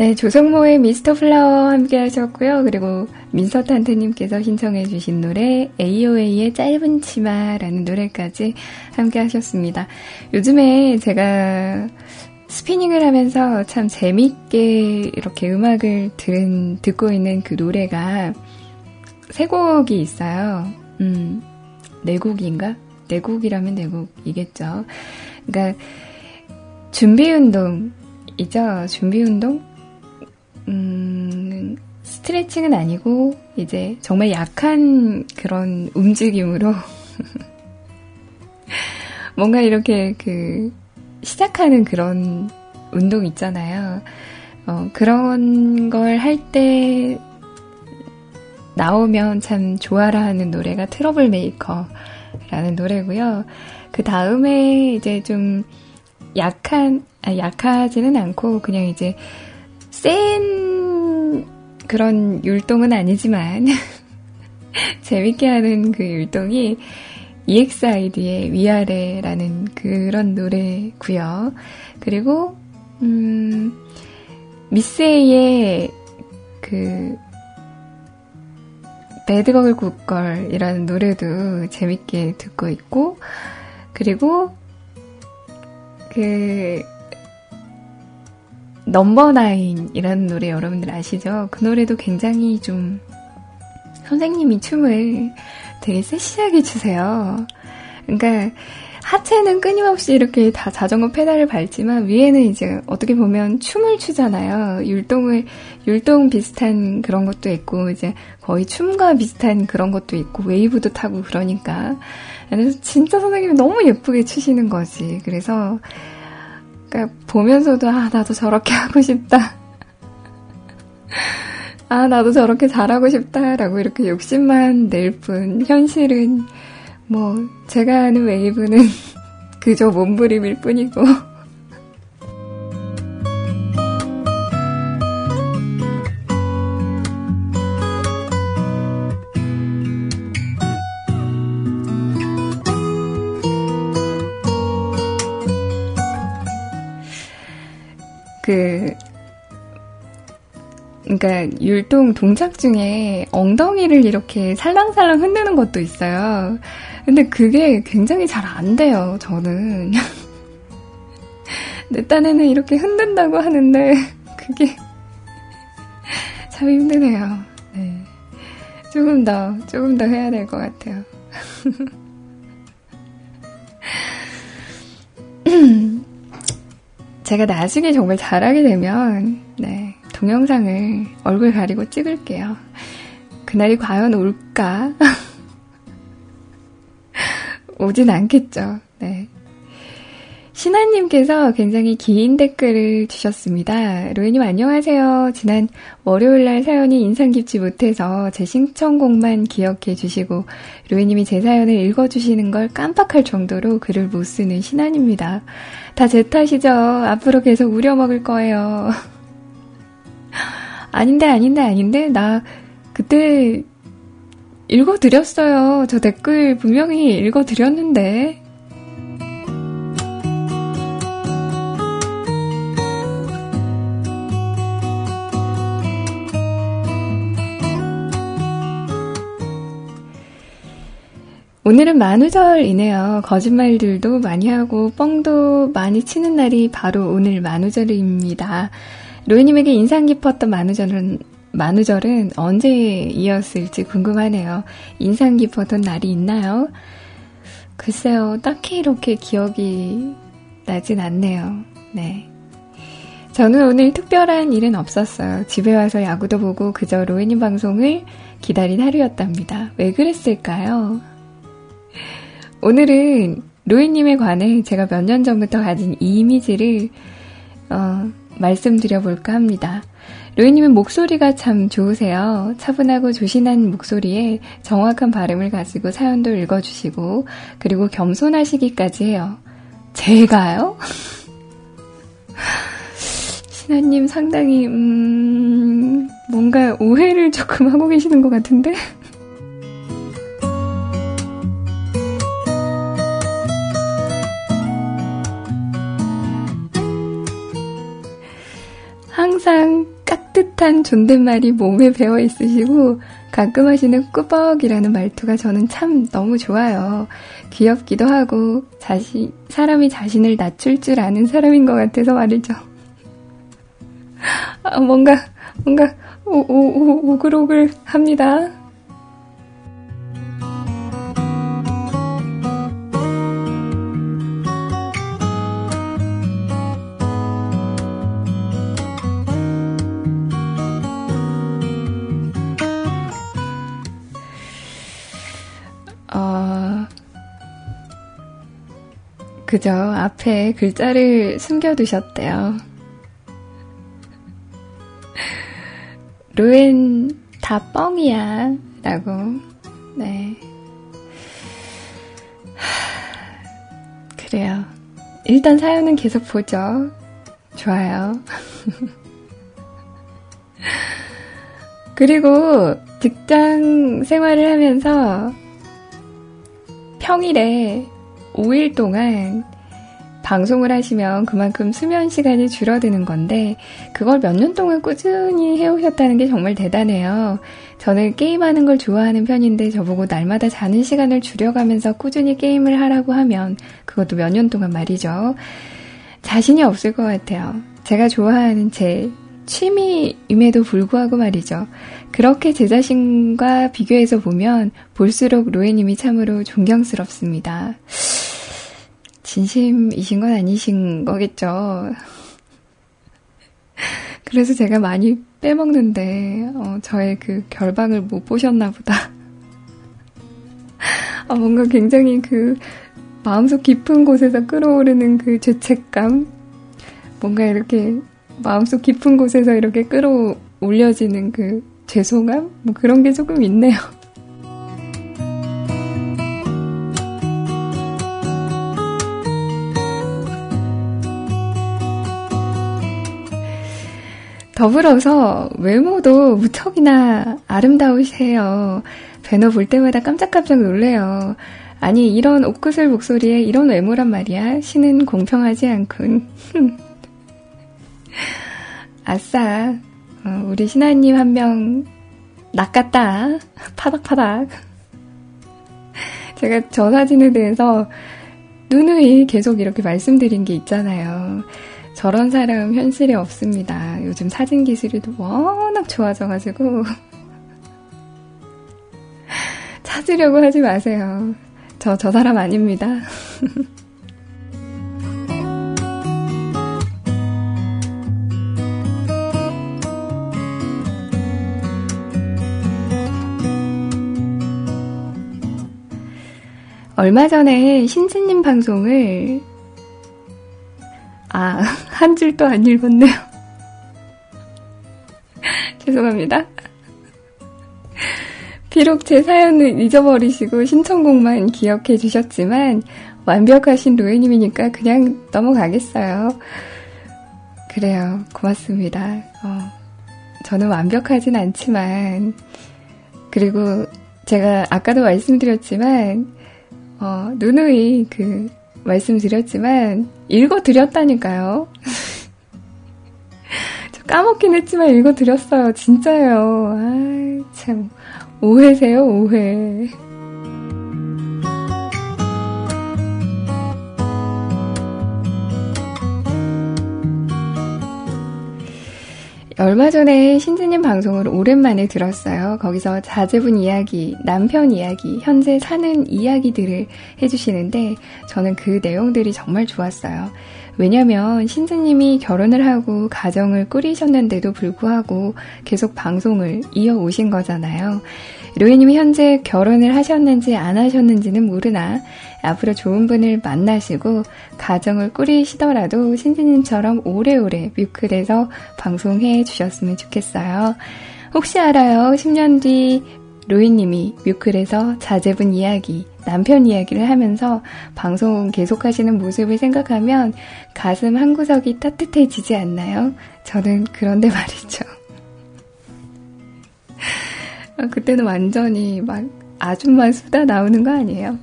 네, 조성모의 미스터 플라워 함께 하셨고요. 그리고 민서탄트님께서 신청해 주신 노래 AOA의 짧은 치마라는 노래까지 함께 하셨습니다. 요즘에 제가 스피닝을 하면서 참 재밌게 이렇게 음악을 든, 듣고 있는 그 노래가 세 곡이 있어요. 음, 네 곡인가? 네 곡이라면 네 곡이겠죠. 그러니까 준비 운동이죠. 준비 운동? 음, 스트레칭은 아니고, 이제 정말 약한 그런 움직임으로, 뭔가 이렇게 그, 시작하는 그런 운동 있잖아요. 어, 그런 걸 할 때, 나오면 참 좋아라 하는 노래가 트러블 메이커라는 노래고요. 그 다음에 이제 좀 약한, 아, 약하지는 않고 그냥 이제 센 그런 율동은 아니지만 재밌게 하는 그 율동이 EXID의 위아래라는 그런 노래고요. 그리고 음, 미스에이의 그 배드거글 굿걸이라는 노래도 재밌게 듣고 있고 그리고 그 넘버 나인이라는 노래 여러분들 아시죠? 그 노래도 굉장히 좀 선생님이 춤을 되게 세시하게 추세요. 그러니까 하체는 끊임없이 이렇게 다 자전거 페달을 밟지만 위에는 이제 어떻게 보면 춤을 추잖아요. 율동을 율동 비슷한 그런 것도 있고 이제 거의 춤과 비슷한 그런 것도 있고 웨이브도 타고 그러니까 그래서 진짜 선생님이 너무 예쁘게 추시는 거지. 그래서 그러니까 보면서도 아 나도 저렇게 하고 싶다. 아 나도 저렇게 잘하고 싶다라고 이렇게 욕심만 낼 뿐 현실은 뭐 제가 아는 웨이브는 그저 몸부림일 뿐이고 그, 그러니까 율동 동작 중에 엉덩이를 이렇게 살랑살랑 흔드는 것도 있어요. 근데 그게 굉장히 잘 안 돼요, 저는. 내 딴에는 이렇게 흔든다고 하는데, 그게 참 힘드네요. 네. 조금 더, 조금 더 해야 될 것 같아요. 제가 나중에 정말 잘하게 되면, 네, 동영상을 얼굴 가리고 찍을게요. 그날이 과연 올까? 오진 않겠죠. 네. 신하님께서 굉장히 긴 댓글을 주셨습니다. 로이님 안녕하세요. 지난 월요일날 사연이 인상 깊지 못해서 제 신청곡만 기억해 주시고 로이님이 제 사연을 읽어주시는 걸 깜빡할 정도로 글을 못 쓰는 신하입니다. 다 제 탓이죠. 앞으로 계속 우려먹을 거예요. 아닌데 아닌데 아닌데 나 그때 읽어드렸어요. 저 댓글 분명히 읽어드렸는데 오늘은 만우절이네요. 거짓말들도 많이 하고 뻥도 많이 치는 날이 바로 오늘 만우절입니다. 로이님에게 인상 깊었던 만우절은 만우절은 언제 이었을지 궁금하네요. 인상 깊었던 날이 있나요? 글쎄요, 딱히 이렇게 기억이 나진 않네요. 네. 저는 오늘 특별한 일은 없었어요. 집에 와서 야구도 보고 그저 로이님 방송을 기다린 하루였답니다. 왜 그랬을까요? 오늘은 로이님에 관해 제가 몇 년 전부터 가진 이 이미지를 어, 말씀드려볼까 합니다. 로이님은 목소리가 참 좋으세요. 차분하고 조신한 목소리에 정확한 발음을 가지고 사연도 읽어주시고, 그리고 겸손하시기까지 해요. 제가요? 신하님 상당히, 음, 뭔가 오해를 조금 하고 계시는 것 같은데? 항상 깍듯한 존댓말이 몸에 배어 있으시고 가끔 하시는 꾸벅이라는 말투가 저는 참 너무 좋아요. 귀엽기도 하고 자신 사람이 자신을 낮출 줄 아는 사람인 것 같아서 말이죠. 아, 뭔가 뭔가 오, 오, 오, 오글오글 합니다. 그저 앞에 글자를 숨겨두셨대요. 루엔 다 뻥이야. 라고. 네. 그래요. 일단 사연은 계속 보죠. 좋아요. 그리고 직장 생활을 하면서 평일에 5일 동안 방송을 하시면 그만큼 수면 시간이 줄어드는 건데, 그걸 몇 년 동안 꾸준히 해오셨다는 게 정말 대단해요. 저는 게임하는 걸 좋아하는 편인데, 저보고 날마다 자는 시간을 줄여가면서 꾸준히 게임을 하라고 하면, 그것도 몇 년 동안 말이죠. 자신이 없을 것 같아요. 제가 좋아하는 제 취미임에도 불구하고 말이죠. 그렇게 제 자신과 비교해서 보면 볼수록 로에님이 참으로 존경스럽습니다. 진심이신 건 아니신 거겠죠. 그래서 제가 많이 빼먹는데, 어, 저의 그 결방을 못 보셨나 보다. 아, 뭔가 굉장히 그 마음속 깊은 곳에서 끌어오르는 그 죄책감, 뭔가 이렇게 마음속 깊은 곳에서 이렇게 끌어올려지는 그 죄송함? 뭐 그런 게 조금 있네요. 더불어서 외모도 무척이나 아름다우세요. 배너 볼 때마다 깜짝깜짝 놀래요. 아니, 이런 옷구슬 목소리에 이런 외모란 말이야. 신은 공평하지 않군. 아싸. 어, 우리 신하님 한 명 낚았다. 파닥파닥. 제가 저 사진에 대해서 누누이 계속 이렇게 말씀드린 게 있잖아요. 저런 사람 현실에 없습니다. 요즘 사진 기술이 워낙 좋아져가지고 찾으려고 하지 마세요. 저, 저 사람 아닙니다. 얼마 전에 신지님 방송을 아, 한 줄도 안 읽었네요. 죄송합니다. 비록 제 사연을 잊어버리시고 신청곡만 기억해 주셨지만 완벽하신 로에님이니까 그냥 넘어가겠어요. 그래요. 고맙습니다. 어, 저는 완벽하진 않지만 그리고 제가 아까도 말씀드렸지만 어, 누누이 그 말씀드렸지만 읽어드렸다니까요. 저 까먹긴 했지만 읽어드렸어요. 진짜요. 아, 참 오해세요, 오해. 얼마 전에 신지님 방송을 오랜만에 들었어요. 거기서 자제분 이야기, 남편 이야기, 현재 사는 이야기들을 해주시는데 저는 그 내용들이 정말 좋았어요. 왜냐면 신지님이 결혼을 하고 가정을 꾸리셨는데도 불구하고 계속 방송을 이어오신 거잖아요. 로이님이 현재 결혼을 하셨는지 안 하셨는지는 모르나 앞으로 좋은 분을 만나시고 가정을 꾸리시더라도 신지님처럼 오래오래 뮤클에서 방송해 주셨으면 좋겠어요. 혹시 알아요? 10년 뒤 로이님이 뮤클에서 자제분 이야기, 남편 이야기를 하면서 방송 계속하시는 모습을 생각하면 가슴 한 구석이 따뜻해지지 않나요? 저는 그런데 말이죠. 아, 그때는 완전히 막 아줌마 수다 나오는 거 아니에요?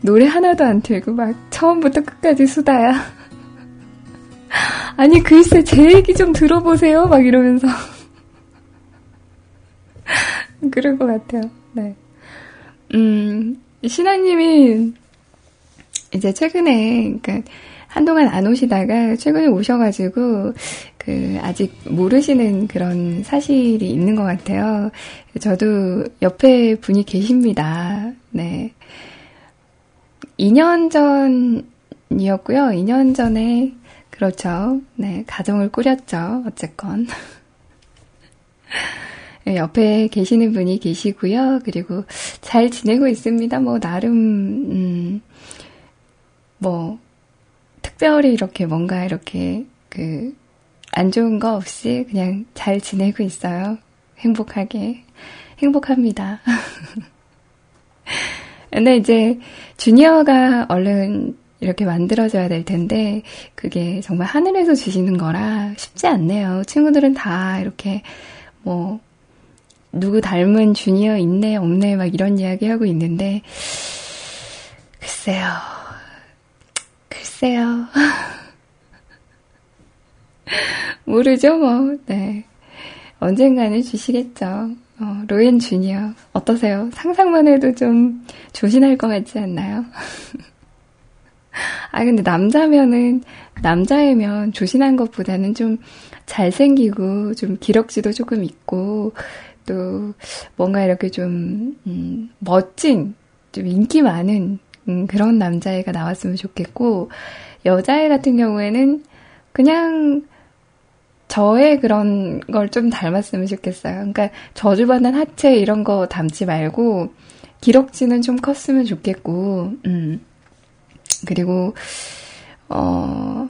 노래 하나도 안 틀고 막 처음부터 끝까지 수다야. 아니 글쎄 제 얘기 좀 들어보세요 막 이러면서 그럴 것 같아요. 네. 음 신하님이 이제 최근에 그러니까 한동안 안 오시다가 최근에 오셔가지고 그 아직 모르시는 그런 사실이 있는 것 같아요. 저도 옆에 분이 계십니다. 네. 2년 전이었고요. 2년 전에 그렇죠. 네, 가정을 꾸렸죠. 어쨌건. 네, 옆에 계시는 분이 계시고요. 그리고 잘 지내고 있습니다. 뭐 나름 음, 뭐 특별히 이렇게 뭔가 이렇게 그 안 좋은 거 없이 그냥 잘 지내고 있어요. 행복하게. 행복합니다. 근데 이제 주니어가 얼른 이렇게 만들어져야 될 텐데 그게 정말 하늘에서 주시는 거라 쉽지 않네요. 친구들은 다 이렇게 뭐 누구 닮은 주니어 있네 없네 막 이런 이야기 하고 있는데 글쎄요. 글쎄요. 모르죠, 뭐. 네. 언젠가는 주시겠죠. 어, 로엔 주니어. 어떠세요? 상상만 해도 좀 조신할 것 같지 않나요? 아, 근데 남자면은, 남자이면 조신한 것보다는 좀 잘생기고, 좀 기럭지도 조금 있고, 또 뭔가 이렇게 좀, 음, 멋진, 좀 인기 많은 음, 그런 남자애가 나왔으면 좋겠고, 여자애 같은 경우에는 그냥 저의 그런 걸 좀 닮았으면 좋겠어요. 그러니까 저주받는 하체 이런 거 담지 말고, 기럭지는 좀 컸으면 좋겠고, 음. 그리고, 어,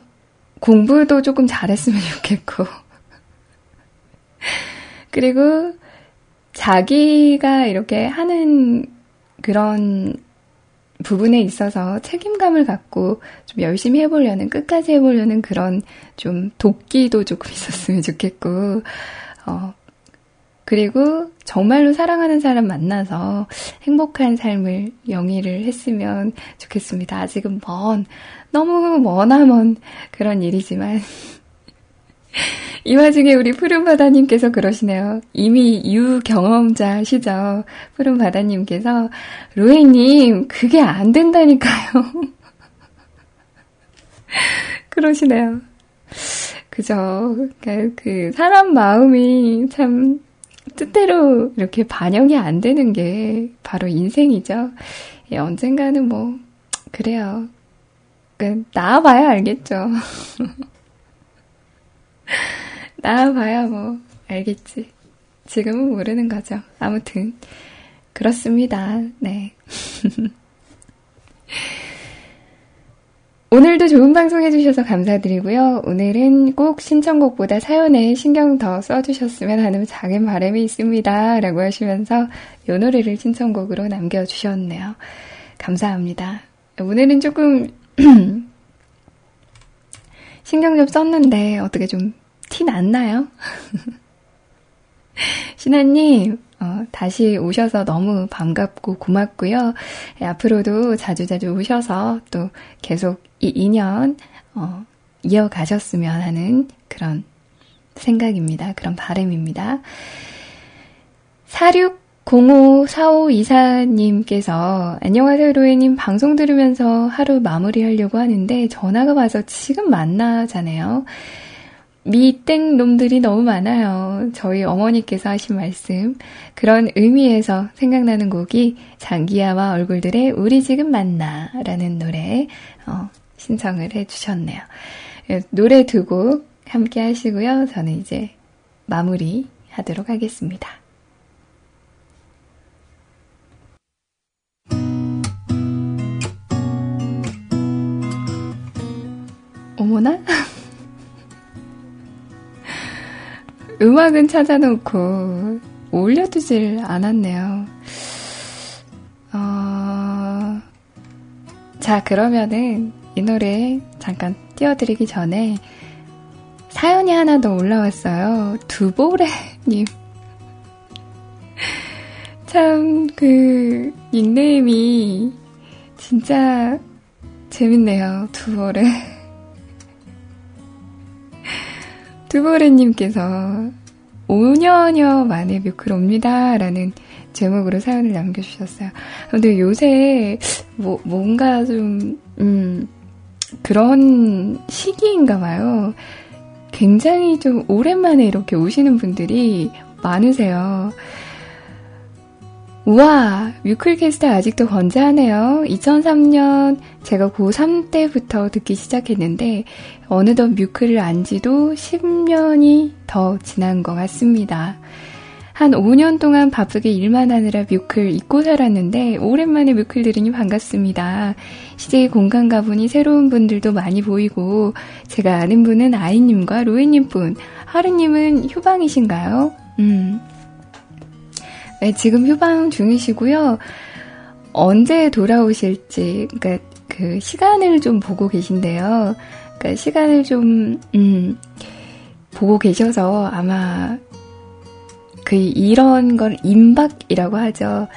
공부도 조금 잘했으면 좋겠고, 그리고 자기가 이렇게 하는 그런 부분에 있어서 책임감을 갖고 좀 열심히 해보려는, 끝까지 해보려는 그런 좀 도끼도 조금 있었으면 좋겠고, 어, 그리고 정말로 사랑하는 사람 만나서 행복한 삶을 영위를 했으면 좋겠습니다. 아직은 먼, 너무 머나먼 그런 일이지만, 이 와중에 우리 푸른바다님께서 그러시네요. 이미 유 경험자시죠. 푸른바다님께서 로에님 그게 안 된다니까요. 그러시네요. 그죠. 그러니까 그 사람 마음이 참 뜻대로 이렇게 반영이 안 되는 게 바로 인생이죠. 예, 언젠가는 뭐 그래요. 그 나와봐야 알겠죠. 나와봐야 뭐, 알겠지. 지금은 모르는 거죠. 아무튼, 그렇습니다. 네. 오늘도 좋은 방송 해주셔서 감사드리고요. 오늘은 꼭 신청곡보다 사연에 신경 더 써주셨으면 하는 작은 바람이 있습니다. 라고 하시면서 이 노래를 신청곡으로 남겨주셨네요. 감사합니다. 오늘은 조금 신경 좀 썼는데 어떻게 좀 티 났나요? 신하님, 어, 다시 오셔서 너무 반갑고 고맙고요. 예, 앞으로도 자주자주 오셔서 또 계속 이 인연 어, 이어가셨으면 하는 그런 생각입니다. 그런 바램입니다. 46054524님께서 안녕하세요 로에님 방송 들으면서 하루 마무리하려고 하는데 전화가 와서 지금 만나자네요. 미땡 놈들이 너무 많아요. 저희 어머니께서 하신 말씀. 그런 의미에서 생각나는 곡이 장기야와 얼굴들의 우리 지금 만나 라는 노래, 어, 신청을 해 주셨네요. 예, 노래 두 곡 함께 하시고요. 저는 이제 마무리 하도록 하겠습니다. 어머나? 음악은 찾아놓고 올려두질 않았네요. 어... 자, 그러면은 이 노래 잠깐 띄워드리기 전에 사연이 하나 더 올라왔어요. 두보레님. 참, 그, 닉네임이 진짜 재밌네요. 두보레. 두보레님께서 5년여 만에 뮤클 옵니다. 라는 제목으로 사연을 남겨주셨어요. 근데 요새 뭐, 뭔가 좀, 음, 그런 시기인가 봐요. 굉장히 좀 오랜만에 이렇게 오시는 분들이 많으세요. 우와, 뮤클캐스트 아직도 건재하네요. 2003년 제가 고3 때부터 듣기 시작했는데, 어느덧 뮤클을 안 지도 10년이 더 지난 것 같습니다. 한 5년 동안 바쁘게 일만 하느라 뮤클 잊고 살았는데, 오랜만에 뮤클 들으니 반갑습니다. CJ 공간 가보니 새로운 분들도 많이 보이고, 제가 아는 분은 아이님과 로이님 분, 하루님은 휴방이신가요? 음. 네, 지금 휴방 중이시고요. 언제 돌아오실지, 그러니까 그 시간을 좀 보고 계신데요. 그러니까 시간을 좀 음, 보고 계셔서 아마 그 이런 걸 임박이라고 하죠.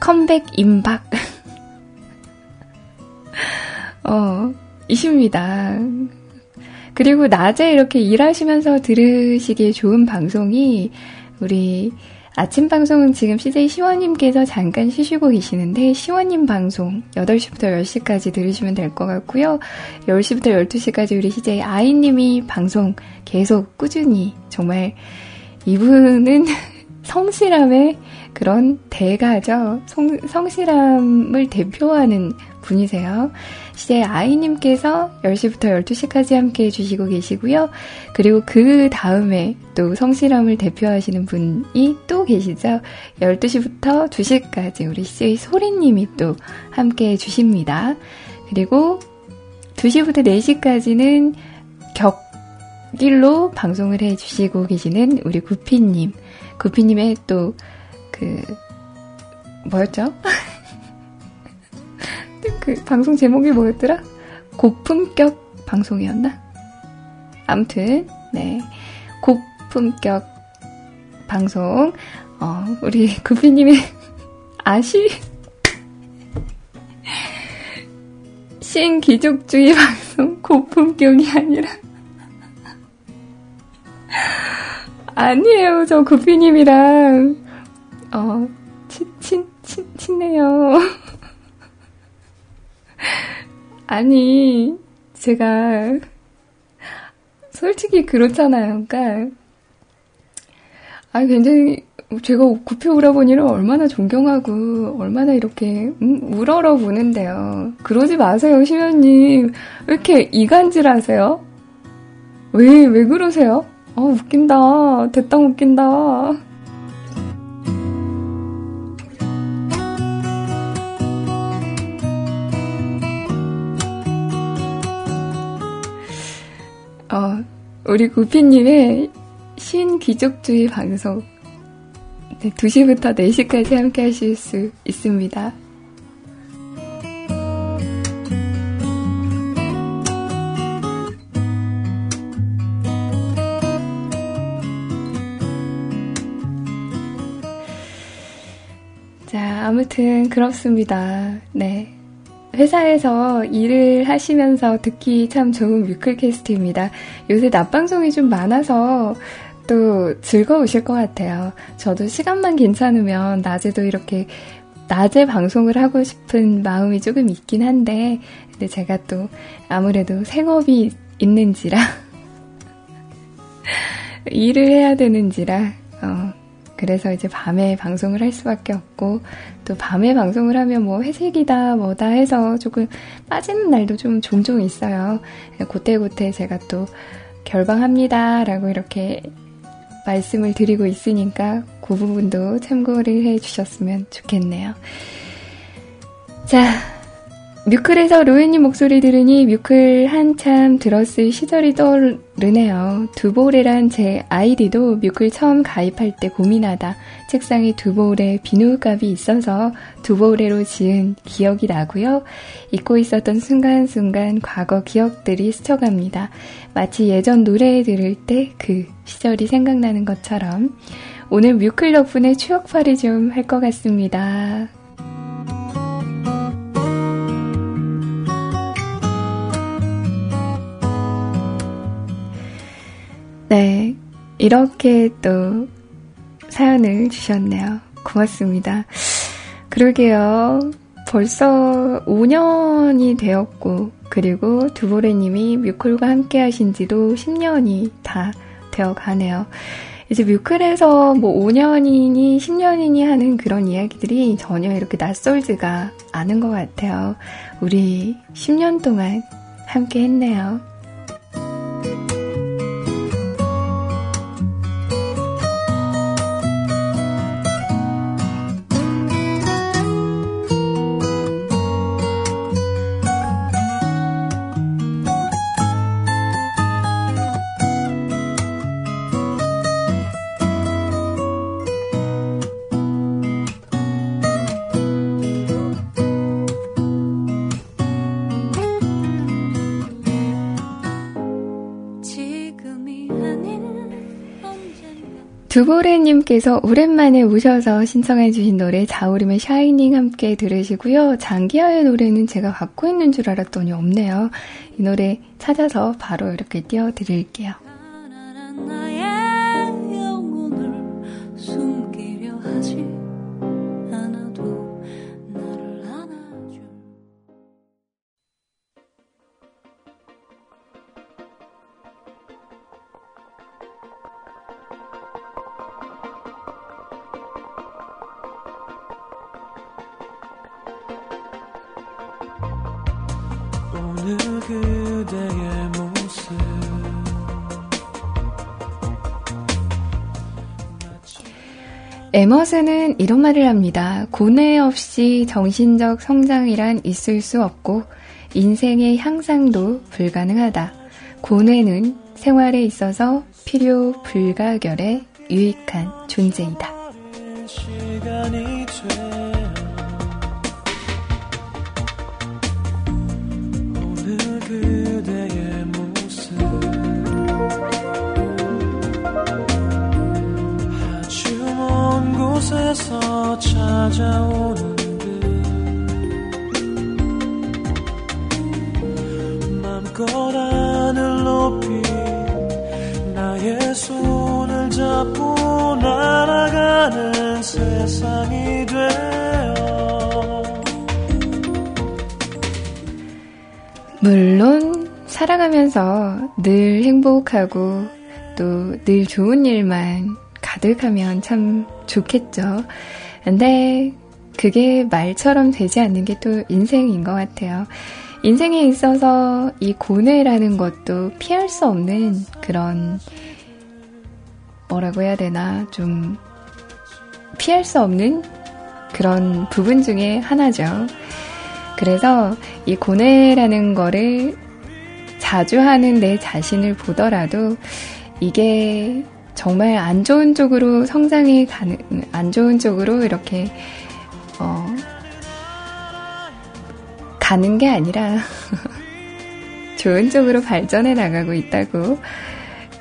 컴백 임박. 어, 이십니다. 그리고 낮에 이렇게 일하시면서 들으시기에 좋은 방송이 우리 아침 방송은 지금 CJ 시원님께서 잠깐 쉬시고 계시는데 시원님 방송 8시부터 10시까지 들으시면 될 것 같고요. 10시부터 12시까지 우리 CJ 아이님이 방송 계속 꾸준히 정말 이분은 성실함의 그런 대가죠. 성, 성실함을 대표하는 분이세요. 이제 아이님께서 10시부터 12시까지 함께 해주시고 계시고요. 그리고 그 다음에 또 성실함을 대표하시는 분이 또 계시죠. 12시부터 2시까지 우리 CJ 소리님이 또 함께 해주십니다. 그리고 2시부터 4시까지는 격일로 방송을 해주시고 계시는 우리 구피님. 구피님의 또 그, 뭐였죠? 그 방송 제목이 뭐였더라? 고품격 방송이었나? 암튼, 네. 고품격 방송, 어, 우리 구피님의 아시, 신기족주의 방송 고품격이 아니라, 아니에요. 저 구피님이랑, 어, 친, 친, 친, 친해요. 아니, 제가, 솔직히 그렇잖아요. 그러니까, 아, 굉장히, 제가 구표 오라버니를 얼마나 존경하고, 얼마나 이렇게, 음, 우러러 보는데요. 그러지 마세요, 시면님. 왜 이렇게 이간질 하세요? 왜, 왜 그러세요? 아, 웃긴다. 대땅 웃긴다. 어, 우리 구피님의 신귀족주의 방송 네, 2시부터 4시까지 함께 하실 수 있습니다. 자, 아무튼 그렇습니다. 네. 회사에서 일을 하시면서 듣기 참 좋은 뮤클캐스트입니다. 요새 낮방송이 좀 많아서 또 즐거우실 것 같아요. 저도 시간만 괜찮으면 낮에도 이렇게 낮에 방송을 하고 싶은 마음이 조금 있긴 한데, 근데 제가 또 아무래도 생업이 있는지라, 일을 해야 되는지라, 어, 그래서 이제 밤에 방송을 할 수밖에 없고, 또 밤에 방송을 하면 뭐 회색이다, 뭐다 해서 조금 빠지는 날도 좀 종종 있어요. 그때그때 제가 또 결방합니다. 라고 이렇게 말씀을 드리고 있으니까 그 부분도 참고를 해 주셨으면 좋겠네요. 자, 뮤클에서 로엔님 목소리 들으니 뮤클 한참 들었을 시절이 떠오르네요. 두보레란 제 아이디도 뮤클 처음 가입할 때 고민하다 책상에 두보레 비누값이 있어서 두보레로 지은 기억이 나고요. 잊고 있었던 순간순간 과거 기억들이 스쳐갑니다. 마치 예전 노래 들을 때 그 시절이 생각나는 것처럼 오늘 뮤클 덕분에 추억팔이 좀 할 것 같습니다. 네. 이렇게 또 사연을 주셨네요. 고맙습니다. 그러게요. 벌써 5년이 되었고, 그리고 두보레님이 뮤클과 함께 하신 지도 10년이 다 되어 가네요. 이제 뮤클에서 뭐 5년이니 10년이니 하는 그런 이야기들이 전혀 이렇게 낯설지가 않은 것 같아요. 우리 10년 동안 함께 했네요. 두보레님께서 오랜만에 오셔서 신청해주신 노래 자우림의 샤이닝 함께 들으시고요. 장기하의 노래는 제가 갖고 있는 줄 알았더니 없네요. 이 노래 찾아서 바로 이렇게 띄워드릴게요. 에머슨은 이런 말을 합니다. 고뇌 없이 정신적 성장이란 있을 수 없고 인생의 향상도 불가능하다. 고뇌는 생활에 있어서 필요 불가결의 유익한 존재이다. 곳에서 찾아오는 듯 맘껏 하늘 높이 나의 손을 잡고 날아가는 세상이 되어. 물론 살아가면서 늘 행복하고 또 늘 좋은 일만 가득하면 참 좋겠죠. 근데 그게 말처럼 되지 않는 게 또 인생인 것 같아요. 인생에 있어서 이 고뇌라는 것도 피할 수 없는 그런 뭐라고 해야 되나 좀 피할 수 없는 그런 부분 중에 하나죠. 그래서 이 고뇌라는 거를 자주 하는 내 자신을 보더라도 이게 정말 안 좋은 쪽으로 성장이 가는, 안 좋은 쪽으로 이렇게, 어, 가는 게 아니라, 좋은 쪽으로 발전해 나가고 있다고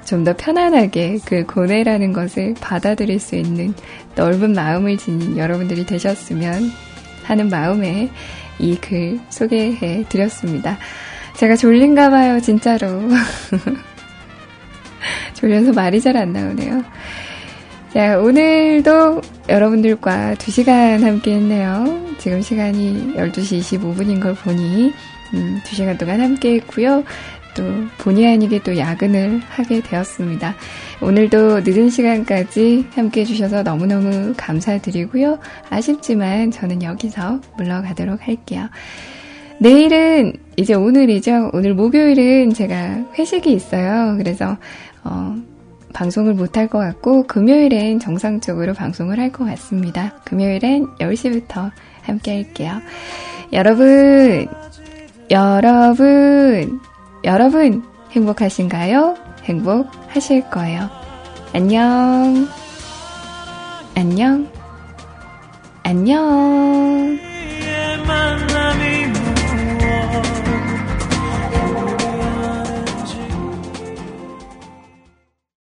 좀 더 편안하게 그 고뇌라는 것을 받아들일 수 있는 넓은 마음을 지닌 여러분들이 되셨으면 하는 마음에 이 글 소개해 드렸습니다. 제가 졸린가 봐요, 진짜로. 졸려서 말이 잘 안 나오네요. 자, 오늘도 여러분들과 2시간 함께 했네요. 지금 시간이 12시 25분인 걸 보니, 음, 2시간 동안 함께 했고요. 또, 본의 아니게 또 야근을 하게 되었습니다. 오늘도 늦은 시간까지 함께 해주셔서 너무너무 감사드리고요. 아쉽지만 저는 여기서 물러가도록 할게요. 내일은 이제 오늘이죠. 오늘 목요일은 제가 회식이 있어요. 그래서 어, 방송을 못 할 것 같고 금요일엔 정상적으로 방송을 할 것 같습니다. 금요일엔 10시부터 함께 할게요. 여러분, 여러분, 여러분 행복하신가요? 행복하실 거예요. 안녕. 안녕. 안녕.